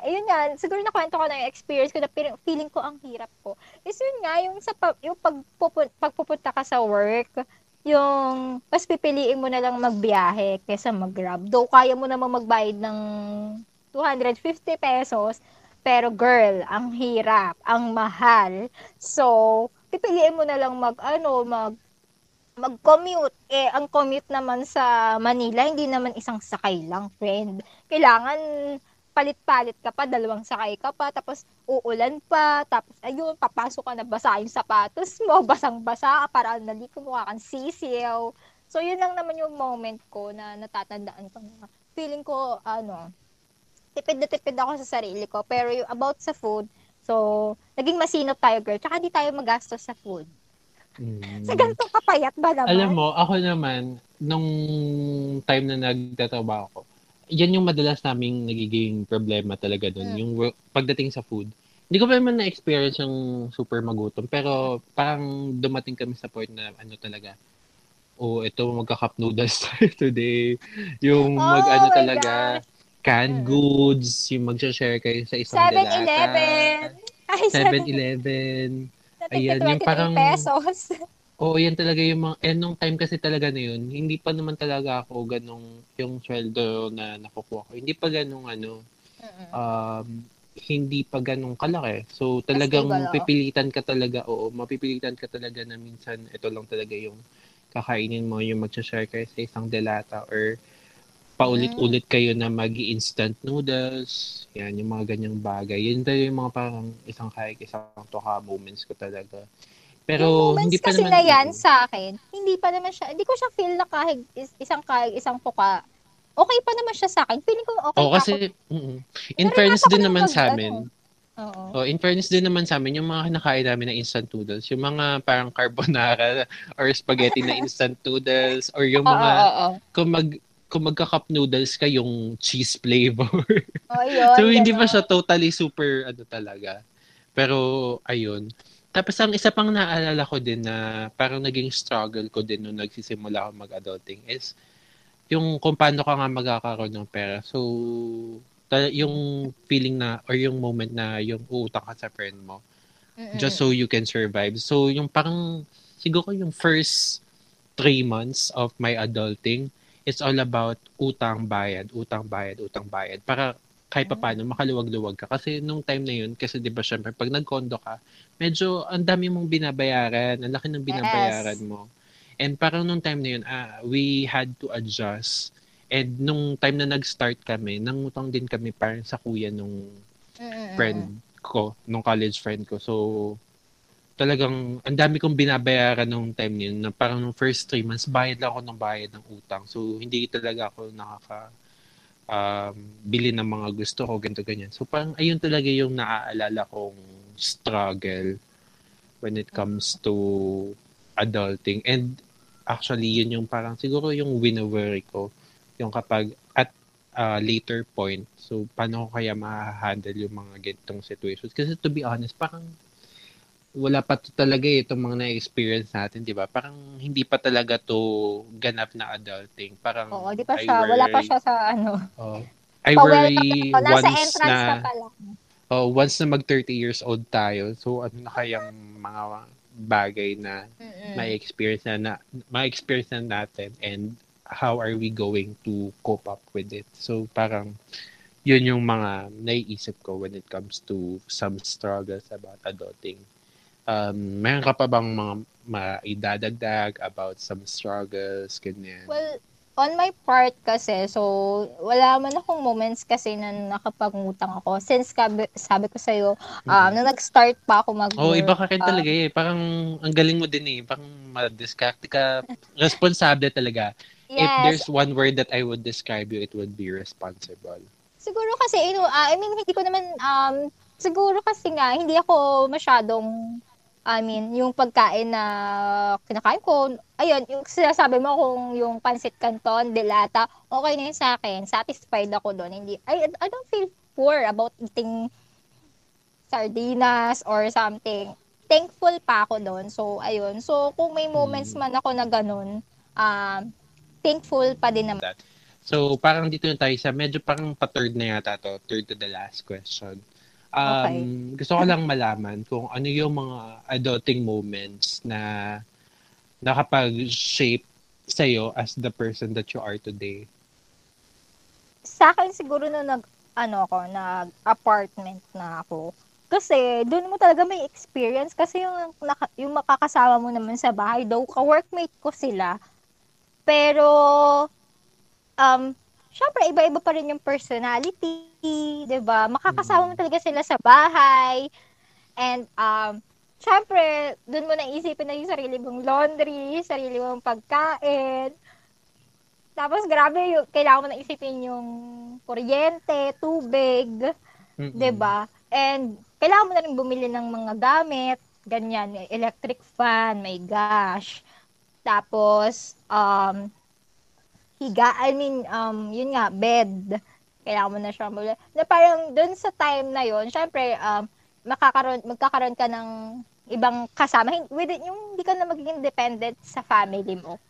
ayun nga, siguro nakwento ko na yung experience ko na feeling, ko ang hirap ko. Is yun nga, yung, sa, yung pagpupunta, pagpupunta ka sa work, yung mas pipiliin mo na lang magbiyahe kaysa mag-grab. Though kaya mo naman magbayad ng 250 pesos, pero girl, ang hirap, ang mahal. So, pipiliin mo na lang mag, ano, mag, mag-commute. Eh, ang commute naman sa Manila, hindi naman isang sakay lang, friend. Kailangan palit-palit ka pa, dalawang sakay ka pa, tapos uulan pa, tapos ayun, papasok ka na basa yung sapatos mo, <laughs> basang-basa ka, para naliko mo kang sisiyaw. So, yun lang naman yung moment ko na natatandaan ko na feeling ko, ano, tipid na tipid ako sa sarili ko. Pero yung about sa food, so, naging masinop tayo, girl. Tsaka di tayo magastos sa food. Mm. Sa ganitong kapayat ba naman? Alam mo, ako naman, nung time na nagtatrabaho ko, yan yung madalas naming nagiging problema talaga doon. Mm. Yung work, pagdating sa food. Hindi ko pa naman na-experience yung super magutom. Pero parang dumating kami sa point na ano talaga, oh, ito magka-cup noodles <laughs> tayo today. Yung Oh mag-ano talaga, canned Mm. goods, yung mag-share kayo sa isang 7-Eleven. <laughs> Ay, 7-Eleven. Ayan, yung 23 parang- pesos. <laughs> Oo, yan talaga yung mga, eh, nung time kasi talaga na yun, hindi pa naman talaga ako ganong, yung sweldo na nakukuha ko. Hindi pa ganong ano, um, hindi pa ganong kalaki. So, talagang Stable, oh. pipilitan ka talaga, oo, mapipilitan ka talaga na minsan, ito lang talaga yung kakainin mo, yung mag-share kayo sa isang delata or paulit-ulit kayo na mag instant noodles, yan, yung mga ganyang bagay. Yun talaga yung mga parang isang kahit isang tuka moments ko talaga. Pero yung hindi pa kasi naman na yan sa akin, hindi pa naman siya, hindi ko siya feel na kahit is- isang kahit isang tuka, okay pa naman siya sa akin. Feeling ko okay Oh, kasi ako. mm in Pero fairness din naman mag- sa ano, amin. Oo. Oh, in fairness din naman sa amin, yung mga kinakain namin na instant noodles, yung mga parang carbonara <laughs> or spaghetti na <laughs> instant noodles or yung Oo, mga oo, oo. kung mag kung magka-cup noodles ka yung cheese flavor. <laughs> Oo, yun, so hindi pa siya totally super ano talaga. Pero ayun. Tapos ang isa pang naalala ko din na parang naging struggle ko din nung nagsisimula ako mag-adulting is yung kung paano ka nga magkakaroon ng pera. So, ta- yung feeling na or yung moment na yung uutang ka sa friend mo Mm-mm. just so you can survive. So, yung parang siguro yung first three months of my adulting, it's all about utang bayad, utang bayad, utang bayad. Para kahit pa paano makaluwag-luwag ka. Kasi nung time na yun, kasi di ba syempre pag nag-condo ka, medyo ang dami mong binabayaran, ang laki ng binabayaran mo. And parang nung time na yun, ah, we had to adjust. And nung time na nag-start kami, nangutang din kami parang sa kuya nung Mm-mm. friend ko, nung college friend ko. So, talagang ang dami kong binabayaran nung time na yun na parang nung first three months, bayad lang ako ng bayad ng utang. So, hindi talaga ako nakaka um, bili ng mga gusto ko, ganito, ganyan. So, parang ayun talaga yung naaalala kong struggle when it comes to adulting. And actually, yun yung parang siguro yung win-worry ko. Yung kapag at uh, later point, so paano ko kaya ma-handle yung mga ganitong situations? Kasi to be honest, parang wala pa to talaga eh, itong mga na-experience natin, di ba? Parang hindi pa talaga to ganap na adulting. Parang Oo, di pa I siya, wala pa worry- siya sa ano. Oh. I worry na. Nasa once entrance na, na pala. oh, once na mag 30 years old tayo, so ano na kayang mga bagay na Mm-mm. may experience na, na may experience na natin and how are we going to cope up with it. So parang yun yung mga naiisip ko when it comes to some struggles about adulting. Um, meron ka pa bang mga maidadagdag about some struggles, ganyan? Well, on my part kasi, so, wala man akong moments kasi na nakapangutang ako. Since sabi, sabi ko sa'yo, um, nung nag-start pa ako mag Oh, iba ka rin ah, talaga eh. Parang ang galing mo din eh. Parang madiskarte ka. Responsable talaga. If yes, there's one word that I would describe you, it would be responsible. siguro kasi, you know, ah, I mean, hindi ko naman, um, siguro kasi nga, hindi ako masyadong, I mean, yung pagkain na kinakain ko, ayun, yung sinasabi mo kung yung pansit canton, delata, okay na yun sa akin. Satisfied ako doon. Hindi, I, I don't feel poor about eating sardinas or something. Thankful pa ako doon. So, ayun. So, kung may moments man ako na ganun, um, thankful pa din naman. So, parang dito na tayo sa medyo parang pa-third na yata to. Third to the last question. Um, Gusto ko lang malaman kung ano yung mga adulting moments na nakapag-shape sa'yo as the person that you are today. sa akin siguro na nag ano ako, nag apartment na ako. Kasi doon mo talaga may experience kasi yung naka- yung makakasama mo naman sa bahay daw ka-workmate ko sila. Pero um syempre iba-iba pa rin yung personality, 'di ba? Makakasama mo talaga sila sa bahay. And um syempre doon mo naisipin na yung sarili mong laundry, sarili mong pagkain. Tapos grabe yung kailangan mo na isipin yung kuryente, tubig. 'di ba? And kailangan mo na rin bumili ng mga gamit, ganyan, electric fan, may gas. Tapos um higa, I mean, um, yun nga, bed. Kailangan mo na siya bumili. Na parang dun sa time na yun, syempre, um, makakaroon, magkakaroon ka ng ibang kasama. With it, yung hindi ka na magiging dependent sa family mo.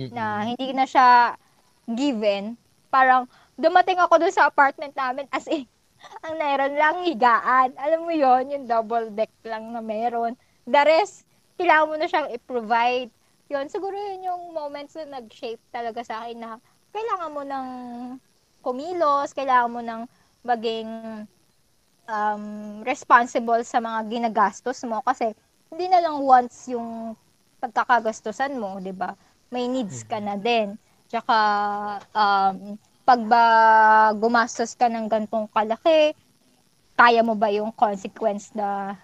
Mm-mm. na hindi na siya given. Parang dumating ako dun sa apartment namin as in, <laughs> ang meron lang higaan. Alam mo yon yung double deck lang na meron. The rest, kailangan mo na siyang i-provide. Yun, siguro yun yung moments na nag-shape talaga sa akin na kailangan mo ng kumilos, kailangan mo ng maging um, responsible sa mga ginagastos mo kasi hindi na lang once yung pagkakagastusan mo, 'di ba? May needs ka na din. Tsaka um, pag ba gumastos ka ng gantong kalaki, kaya mo ba yung consequence na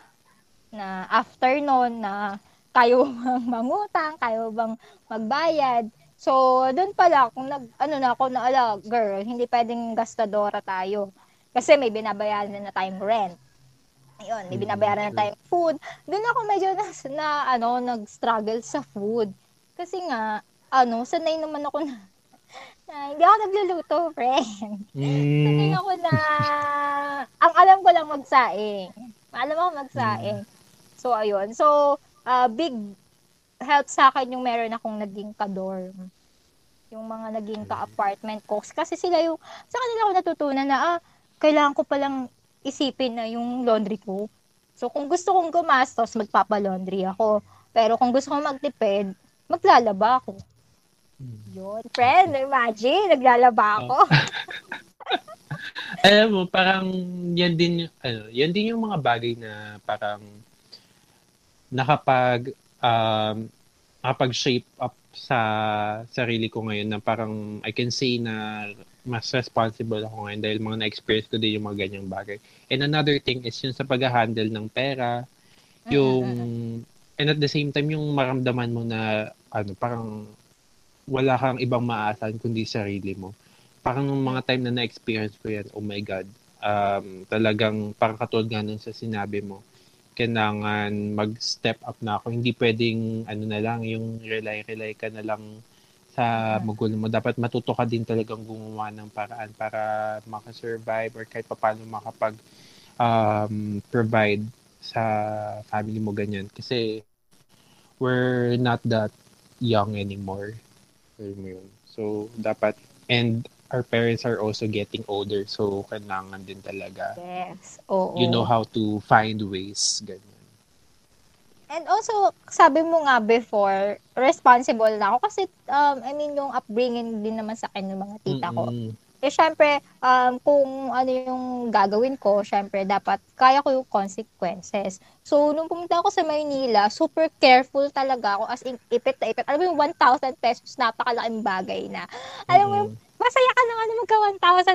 na after noon na kayo <laughs> bang mangutang, kayo bang magbayad. So, doon pala, kung nag, ano na ako na, ala, girl, hindi pwedeng gastadora tayo. Kasi may binabayaran na tayong rent. Ayun, may Mm, binabayaran na true. tayong food. Doon ako medyo na, na ano, nag-struggle sa food. Kasi nga, ano, sanay naman ako na, na hindi ako nagluluto, friend. Sanay Mm. ako na, ang alam ko lang magsaing. Alam ako magsaing. So, ayun. So, uh, big help sa akin yung meron akong naging ka-dorm. Yung mga naging ka-apartment cooks. Kasi sila yung, sa kanila ako natutunan na, ah, kailangan ko palang isipin na yung laundry ko. So, kung gusto kong gumastos, magpapalaundry ako. Pero kung gusto kong magtipid, maglalaba ako. Mm. Yun, friend, imagine, naglalaba ako. <laughs> Alam mo, parang yan din, yung- ano, yan din yung mga bagay na parang nakapag, um, nakapag-shape up sa sarili ko ngayon na parang I can say na mas responsible ako ngayon dahil mga na-experience ko din yung mga ganyang bagay. And another thing is yung sa pag-handle ng pera, yung, and at the same time, yung maramdaman mo na, ano, parang wala kang ibang maasahan kundi sarili mo. Parang nung mga time na na-experience ko yan, oh my God, um, talagang parang katulad nga nun sa sinabi mo, kailangan mag-step up na ako. Hindi pwedeng, ano na lang, yung rely-rely ka na lang sa magulang mo. Dapat matuto ka din talagang gumawa ng paraan para makasurvive or kahit paano makapag um, provide sa family mo ganyan. Kasi we're not that young anymore. So, dapat, and our parents are also getting older. So, kailangan din talaga Yes. Oo. you know how to find ways. Ganyan. And also, sabi mo nga before, responsible na ako kasi, um, I mean, yung upbringing din naman sa akin ng mga tita ko. Mm-mm. Eh, syempre, um, kung ano yung gagawin ko, syempre, dapat kaya ko yung consequences. So, nung pumunta ako sa Maynila, super careful talaga ako as in, ipit na ipit. Alam mo yung 1,000 pesos, napakalaking bagay na. Alam mo, yung Mm-mm. Masaya ka na nga na magka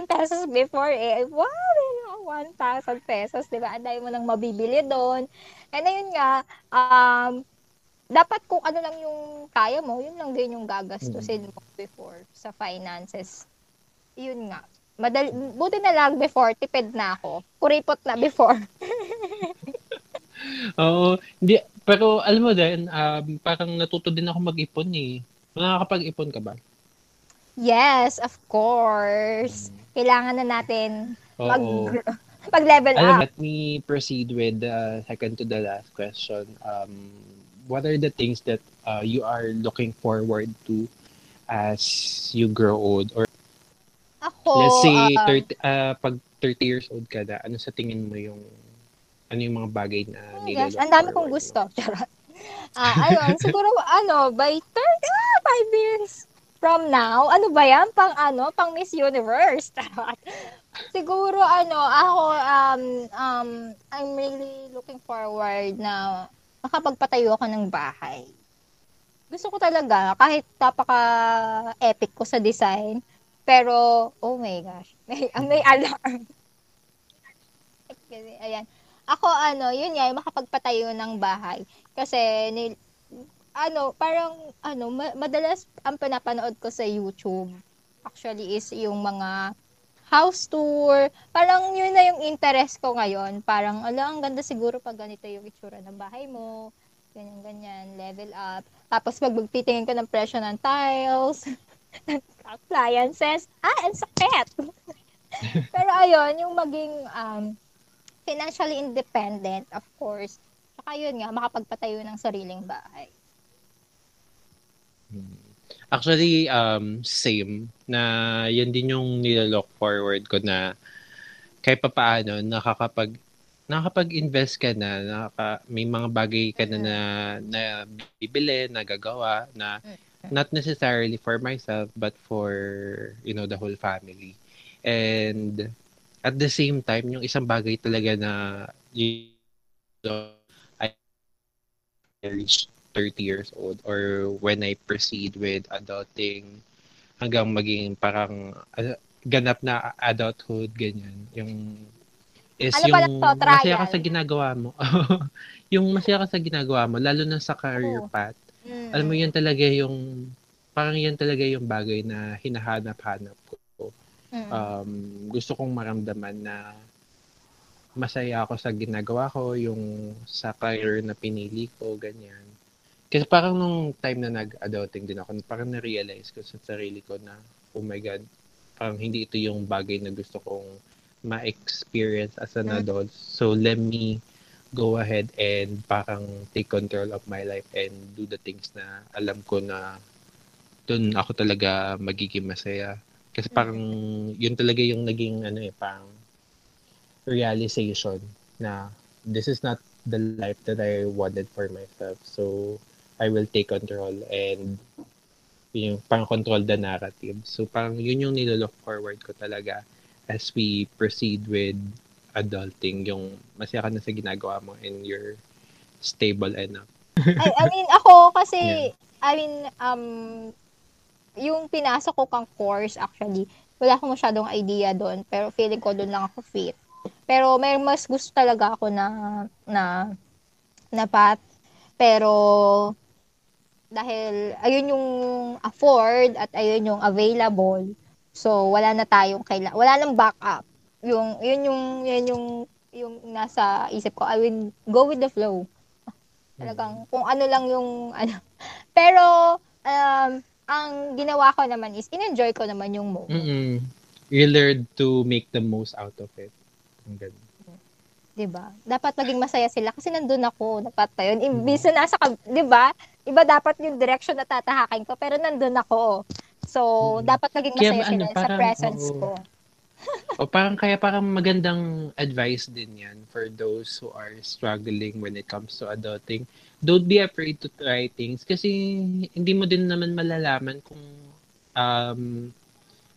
1,000 pesos before eh. Wow, meron ka 1,000 pesos, di ba? Ang mo nang mabibili doon. And ayun nga, um, dapat kung ano lang yung kaya mo, yun lang din yung gagastusin mo before sa finances. Yun nga. Madali, buti na lang before, tipid na ako. Kuripot na before. <laughs> Oo. Hindi, pero alam mo din, um, parang natuto din ako mag-ipon eh. Nakakapag-ipon ka ba? Yes, of course. Kailangan na natin mag, <laughs> mag-level up. let me proceed with the second to the last question. Um, what are the things that uh, you are looking forward to as you grow old? Or Ako, let's say, ah, 30, uh, pag 30 years old ka na, ano sa tingin mo yung, ano yung mga bagay na Oh gosh, ang dami kong gusto. <laughs> Charot. Ah, ayun, siguro ano, by 30, ah, five years from now, ano ba yan? Pang ano, pang Miss Universe. <laughs> Siguro ano, ako um um I'm really looking forward na makapagpatayo ako ng bahay. Gusto ko talaga kahit napaka epic ko sa design, pero oh my gosh, <laughs> may may alarm. <laughs> Ayan. Ako, ano, yun nga, makapagpatayo ng bahay. Kasi, ano, parang, ano, ma- madalas ang pinapanood ko sa YouTube, actually, is yung mga house tour. Parang yun na yung interest ko ngayon. Parang, ala, ang ganda siguro pag ganito yung itsura ng bahay mo. Ganyan, ganyan, level up. Tapos, pag magtitingin ka ng presyo ng tiles, <laughs> ng appliances, ah, ang sakit! <laughs> Pero ayun, yung maging um, financially independent, of course. Saka yun nga, makapagpatayo ng sariling bahay. Actually, um, same. Na yan din yung nilalook forward ko na kahit pa paano, nakakapag nakakapag-invest ka na, nakaka, may mga bagay ka na na, na bibili, nagagawa, na not necessarily for myself, but for, you know, the whole family. And at the same time, yung isang bagay talaga na you know, I reached 30 years old or when I proceed with adulting hanggang maging parang uh, ganap na adulthood, ganyan. Yung is Ano yung to, trial? masaya ka sa ginagawa mo. <laughs> yung masaya ka sa ginagawa mo, lalo na sa career path. Mm. Alam mo, yan talaga yung, parang yan talaga yung bagay na hinahanap-hanap ko. Mm. Um, gusto kong maramdaman na masaya ako sa ginagawa ko, yung sa career na pinili ko, ganyan. Kasi parang nung time na nag-adulting din ako, parang na-realize ko sa sarili ko na, oh my God, parang hindi ito yung bagay na gusto kong ma-experience as an Mm. adult. So let me go ahead and parang take control of my life and do the things na alam ko na dun ako talaga magiging masaya. Kasi parang yun talaga yung naging ano eh, parang realization na this is not the life that I wanted for myself. So I will take control and yun yung parang control the narrative. So parang yun yung nilolook forward ko talaga as we proceed with adulting, yung masaya ka na sa ginagawa mo and you're stable enough. I, I mean, ako kasi, Yeah. I mean, um, yung pinasok ko kang course, actually, wala akong masyadong idea doon, pero feeling ko doon lang ako fit. Pero may mas gusto talaga ako na, na, na path. Pero, dahil ayun yung afford at ayun yung available, so wala na tayong kaila wala nang backup. Yung, yun yung, yun yung, yung nasa isip ko, I will go with the flow. <laughs> Talagang kung ano lang yung <laughs> ano. Pero um ang ginawa ko naman is in-enjoy ko naman yung moment. Mm-mm. You learn to make the most out of it. Ang ganda. 'di ba? Dapat maging masaya sila kasi nandun ako, dapat pa yun. Imbis na nasa, 'di ba? Iba dapat yung direction na tatahakin ko, pero nandun ako. So, Mm. dapat maging Kaya masaya ano, sila sa parang, presence oo. ko. <laughs> O parang kaya parang magandang advice din yan for those who are struggling when it comes to adulting. Don't be afraid to try things kasi hindi mo din naman malalaman kung um,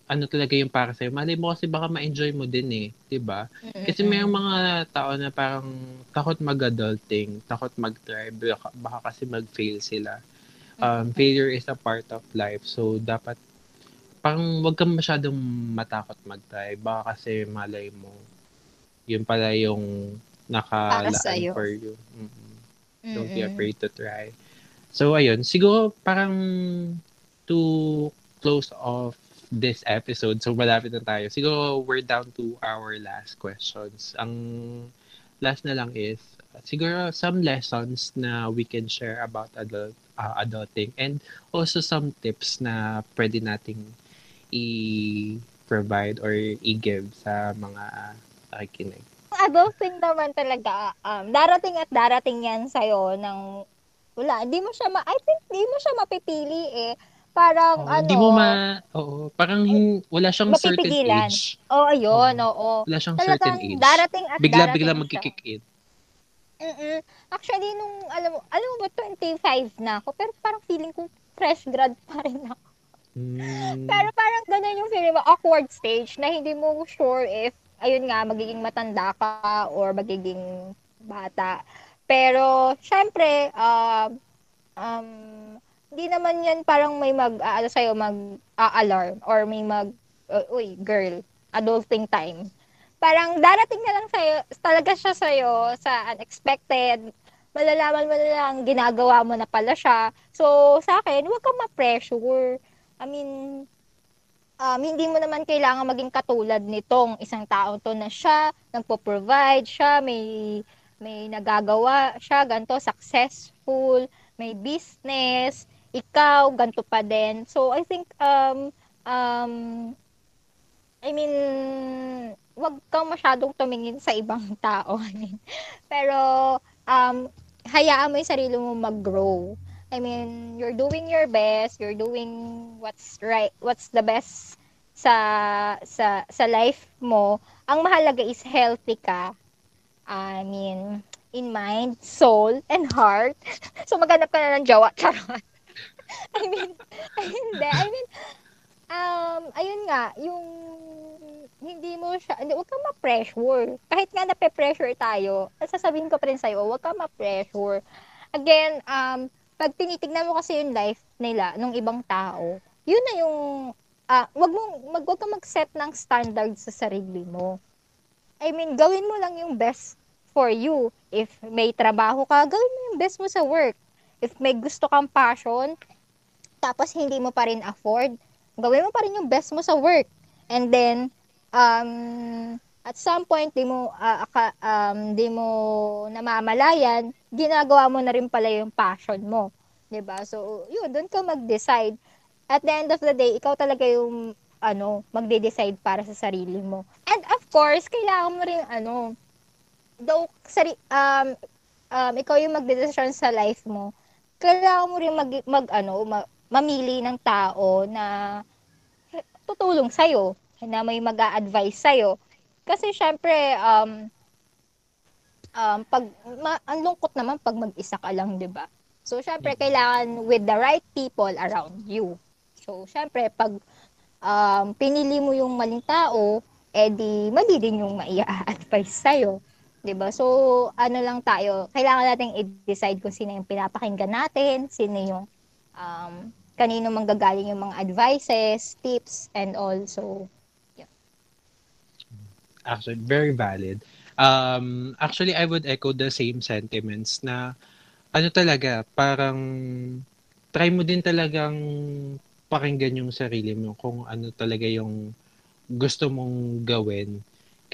ano talaga yung para sa'yo. Malay mo kasi baka ma-enjoy mo din eh. 'di ba? Kasi may mga tao na parang takot mag-adulting, takot mag-try, baka, baka kasi mag-fail sila. Um, failure is a part of life. So, dapat parang wag kang masyadong matakot mag-try. Baka kasi malay mo, yun pala yung nakalaan for you. Mm-mm. Don't be afraid to try. So, ayun. Siguro, parang to close off this episode, so malapit na tayo. Siguro, we're down to our last questions. Ang last na lang is, siguro, some lessons na we can share about adult, uh, adulting and also some tips na pwede nating i-provide or i-give sa mga nakikinig. Ang adulting naman talaga, um, darating at darating yan sa'yo ng, wala, di mo siya, ma- I think, di mo siya mapipili eh. Parang, Oo, ano, Hindi mo ma... Oo, parang hin- wala siyang certain age. Oo, ayun, Oo. oo. Wala siyang Talagang certain age. darating at Bigla-bigla darating magkikik in. siya. Mm-mm. Actually, nung, alam mo, alam mo ba, 25 na ako, pero parang feeling ko fresh grad pa rin ako. Mm, <laughs> Pero parang ganun yung feeling mo, awkward stage na hindi mo sure if, ayun nga, magiging matanda ka or magiging bata. Pero, syempre, um, um, hindi naman yan parang may mag, uh, ano sa'yo, mag-alarm or may mag, uh, uy, girl, adulting time. Parang darating na lang sa'yo, talaga siya sa'yo sa unexpected, malalaman mo na lang, ginagawa mo na pala siya. So, sa akin, huwag kang ma-pressure. I mean, um, hindi mo naman kailangan maging katulad nitong isang tao to na siya, nagpo-provide siya, may, may nagagawa siya, ganito, successful, may business, ikaw, ganito pa din. So, I think, um, um, I mean, wag kang masyadong tumingin sa ibang <laughs> tao. Pero, um, hayaan mo yung sarili mo mag-grow. I mean, you're doing your best, you're doing what's right, what's the best sa sa sa life mo. Ang mahalaga is healthy ka. I mean, in mind, soul, and heart. <laughs> so maghanap ka na ng jowa. <laughs> Charot. <laughs> I mean, <laughs> hindi. I mean, um, ayun nga, yung hindi mo siya, hindi, huwag kang ma-pressure. Kahit nga nape-pressure tayo, sasabihin ko pa rin sa'yo, huwag kang ma-pressure. Again, um, pag tinitignan mo kasi yung life nila, nung ibang tao, yun na yung, uh, wag mo, mag, wag kang mag-set ng standard sa sarili mo. I mean, gawin mo lang yung best for you. If may trabaho ka, gawin mo yung best mo sa work. If may gusto kang passion, tapos hindi mo pa rin afford, gawin mo pa rin yung best mo sa work. And then, um, at some point, di mo, uh, um, di mo namamalayan, ginagawa mo na rin pala yung passion mo. ba diba? So, yun, doon ka mag-decide. At the end of the day, ikaw talaga yung ano, magde-decide para sa sarili mo. And of course, kailangan mo rin ano, though sari, um, um, ikaw yung magde-decision sa life mo, kailangan mo rin mag, mag ano, mag, mamili ng tao na tutulong sa'yo, na may mag-a-advise sa'yo. Kasi syempre, um, um, pag, ma, ang lungkot naman pag mag-isa ka lang, di ba? So, syempre, mm. kailangan with the right people around you. So, syempre, pag um, pinili mo yung maling tao, edi mali din yung maia-advise sa'yo. 'Di ba? So, ano lang tayo, kailangan nating i-decide kung sino yung pinapakinggan natin, sino yung um, kanino manggagaling yung mga advices, tips, and all. So, yeah. Actually, very valid. Um, actually, I would echo the same sentiments na ano talaga, parang try mo din talagang pakinggan yung sarili mo kung ano talaga yung gusto mong gawin.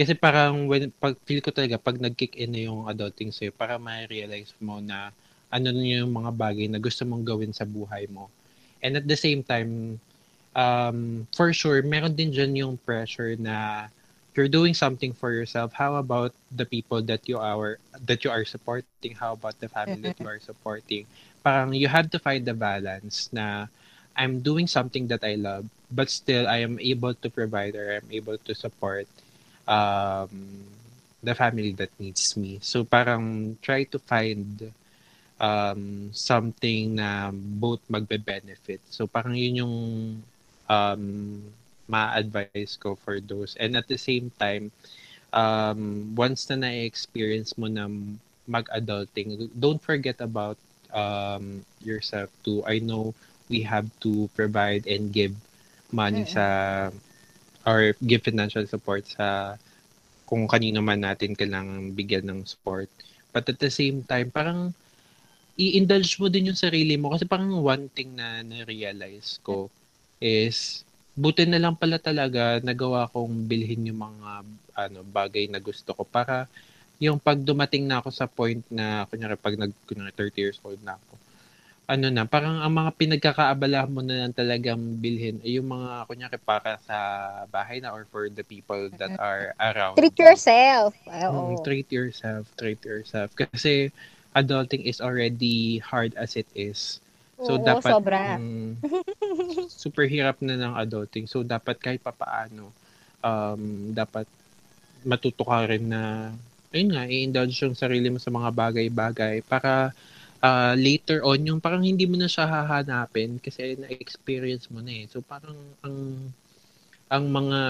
Kasi parang when, pag feel ko talaga pag nag-kick in na yung adulting sa'yo, para ma-realize mo na ano yung mga bagay na gusto mong gawin sa buhay mo And at the same time, um, for sure, meron din dyan yung pressure na you're doing something for yourself. How about the people that you are that you are supporting? How about the family that you are supporting? Parang you have to find the balance na I'm doing something that I love, but still I am able to provide or I'm able to support um, the family that needs me. So parang try to find um, something na both magbe-benefit. So parang yun yung um, ma-advise ko for those. And at the same time, um, once na na-experience mo na mag-adulting, don't forget about um, yourself too. I know we have to provide and give money mm-hmm. sa or give financial support sa kung kanino man natin kailangan bigyan ng support. But at the same time, parang i-indulge mo din yung sarili mo kasi parang one thing na na-realize ko is buti na lang pala talaga nagawa kong bilhin yung mga ano bagay na gusto ko para yung pag dumating na ako sa point na kunyari pag nag kunyari 30 years old na ako ano na parang ang mga pinagkakaabala mo na lang talagang bilhin ay yung mga kunyari para sa bahay na or for the people that are around treat yourself mm, treat yourself treat yourself kasi adulting is already hard as it is. So Oo, dapat sobra. Um, <laughs> super hirap na ng adulting. So dapat kahit papaano um dapat matuto ka rin na ayun nga, i-indulge yung sarili mo sa mga bagay-bagay para uh, later on, yung parang hindi mo na siya hahanapin kasi na-experience mo na eh. So parang ang ang mga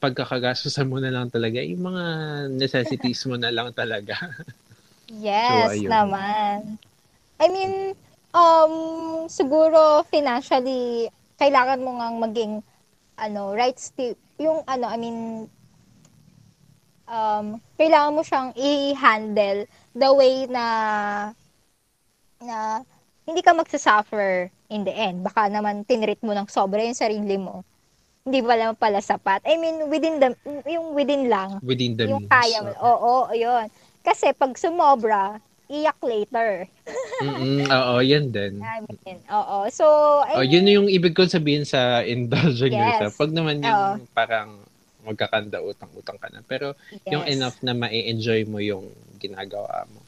pagkakagastusan mo na lang talaga, yung mga necessities mo na lang talaga. <laughs> Yes so, naman. I mean, um, siguro financially, kailangan mo ngang maging, ano, right step, yung ano, I mean, um, kailangan mo siyang i-handle the way na, na, hindi ka magsasuffer in the end. Baka naman tinrit mo ng sobra yung sarili mo. Hindi pala pala sapat. I mean, within the, yung within lang. Within the yung means. kaya mo. Oo, oo, yun. Kasi pag sumobra, iyak later. mm oo, yan din. <laughs> I mean, oo. So, I oh, yun yung ibig ko sabihin sa indulging yes. yourself. <laughs> Pag naman yung oo. parang magkakanda utang-utang ka na. Pero yes. yung enough na ma-enjoy mo yung ginagawa mo.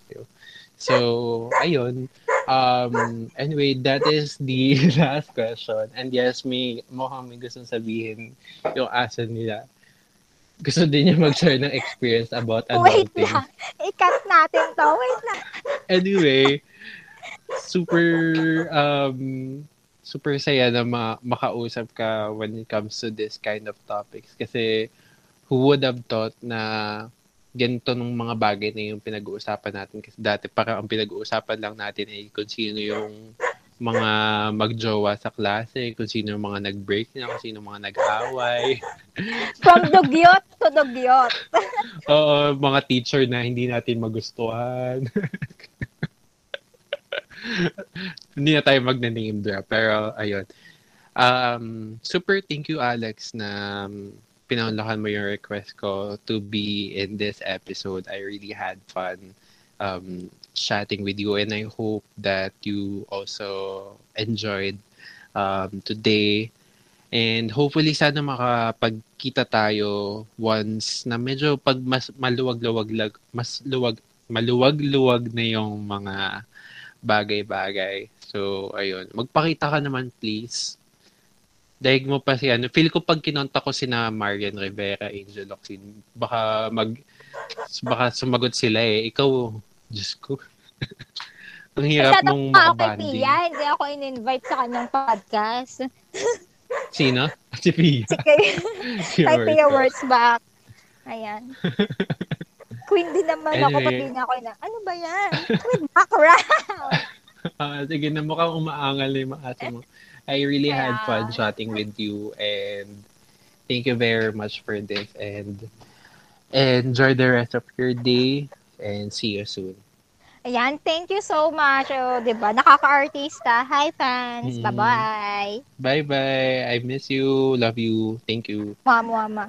So, ayun. Um, anyway, that is the <laughs> last question. And yes, may mukhang may gustong sabihin yung asa nila. Gusto din niya mag-share ng experience about Wait adulting. lang. I-cut natin to. Wait lang. Anyway, super um super saya na ma- makausap ka when it comes to this kind of topics kasi who would have thought na ganito nung mga bagay na yung pinag-uusapan natin kasi dati parang ang pinag-uusapan lang natin ay kung sino yung mga magjowa sa klase, kung sino yung mga nag-break na, kung sino yung mga nag-away. <laughs> From dugyot to dugyot. <laughs> Oo, mga teacher na hindi natin magustuhan. <laughs> hindi na tayo mag-name drop. Pero, ayun. Um, super thank you, Alex, na um, pinaunlakan mo yung request ko to be in this episode. I really had fun um, chatting with you and I hope that you also enjoyed um, today. And hopefully sana makapagkita tayo once na medyo pag mas maluwag-luwag lag- mas luwag maluwag-luwag na yung mga bagay-bagay. So ayun, magpakita ka naman please. Daig mo pa si ano, feel ko pag kinonta ko si na Marian Rivera, Angel Locsin, baka mag baka sumagot sila eh. Ikaw, Diyos ko. <laughs> Ang hirap mong Nagtatanong ako kay makabanding. Hindi ako in-invite sa kanyang podcast. <laughs> Sino? Si Pia. Si kay, <laughs> Si kay Pia Back. Ayan. Queen din naman ako. Anyway. Pati na ako na, ano ba yan? With background. Ah, sige na mukhang umaangal na yung mga ate mo. I really had fun chatting with you and thank you very much for this and enjoy the rest of your day and see you soon. Ayan, thank you so much. O, di ba? Nakaka-artista. Hi, fans. Mm. Bye-bye. Bye-bye. I miss you. Love you. Thank you. Mama, mama.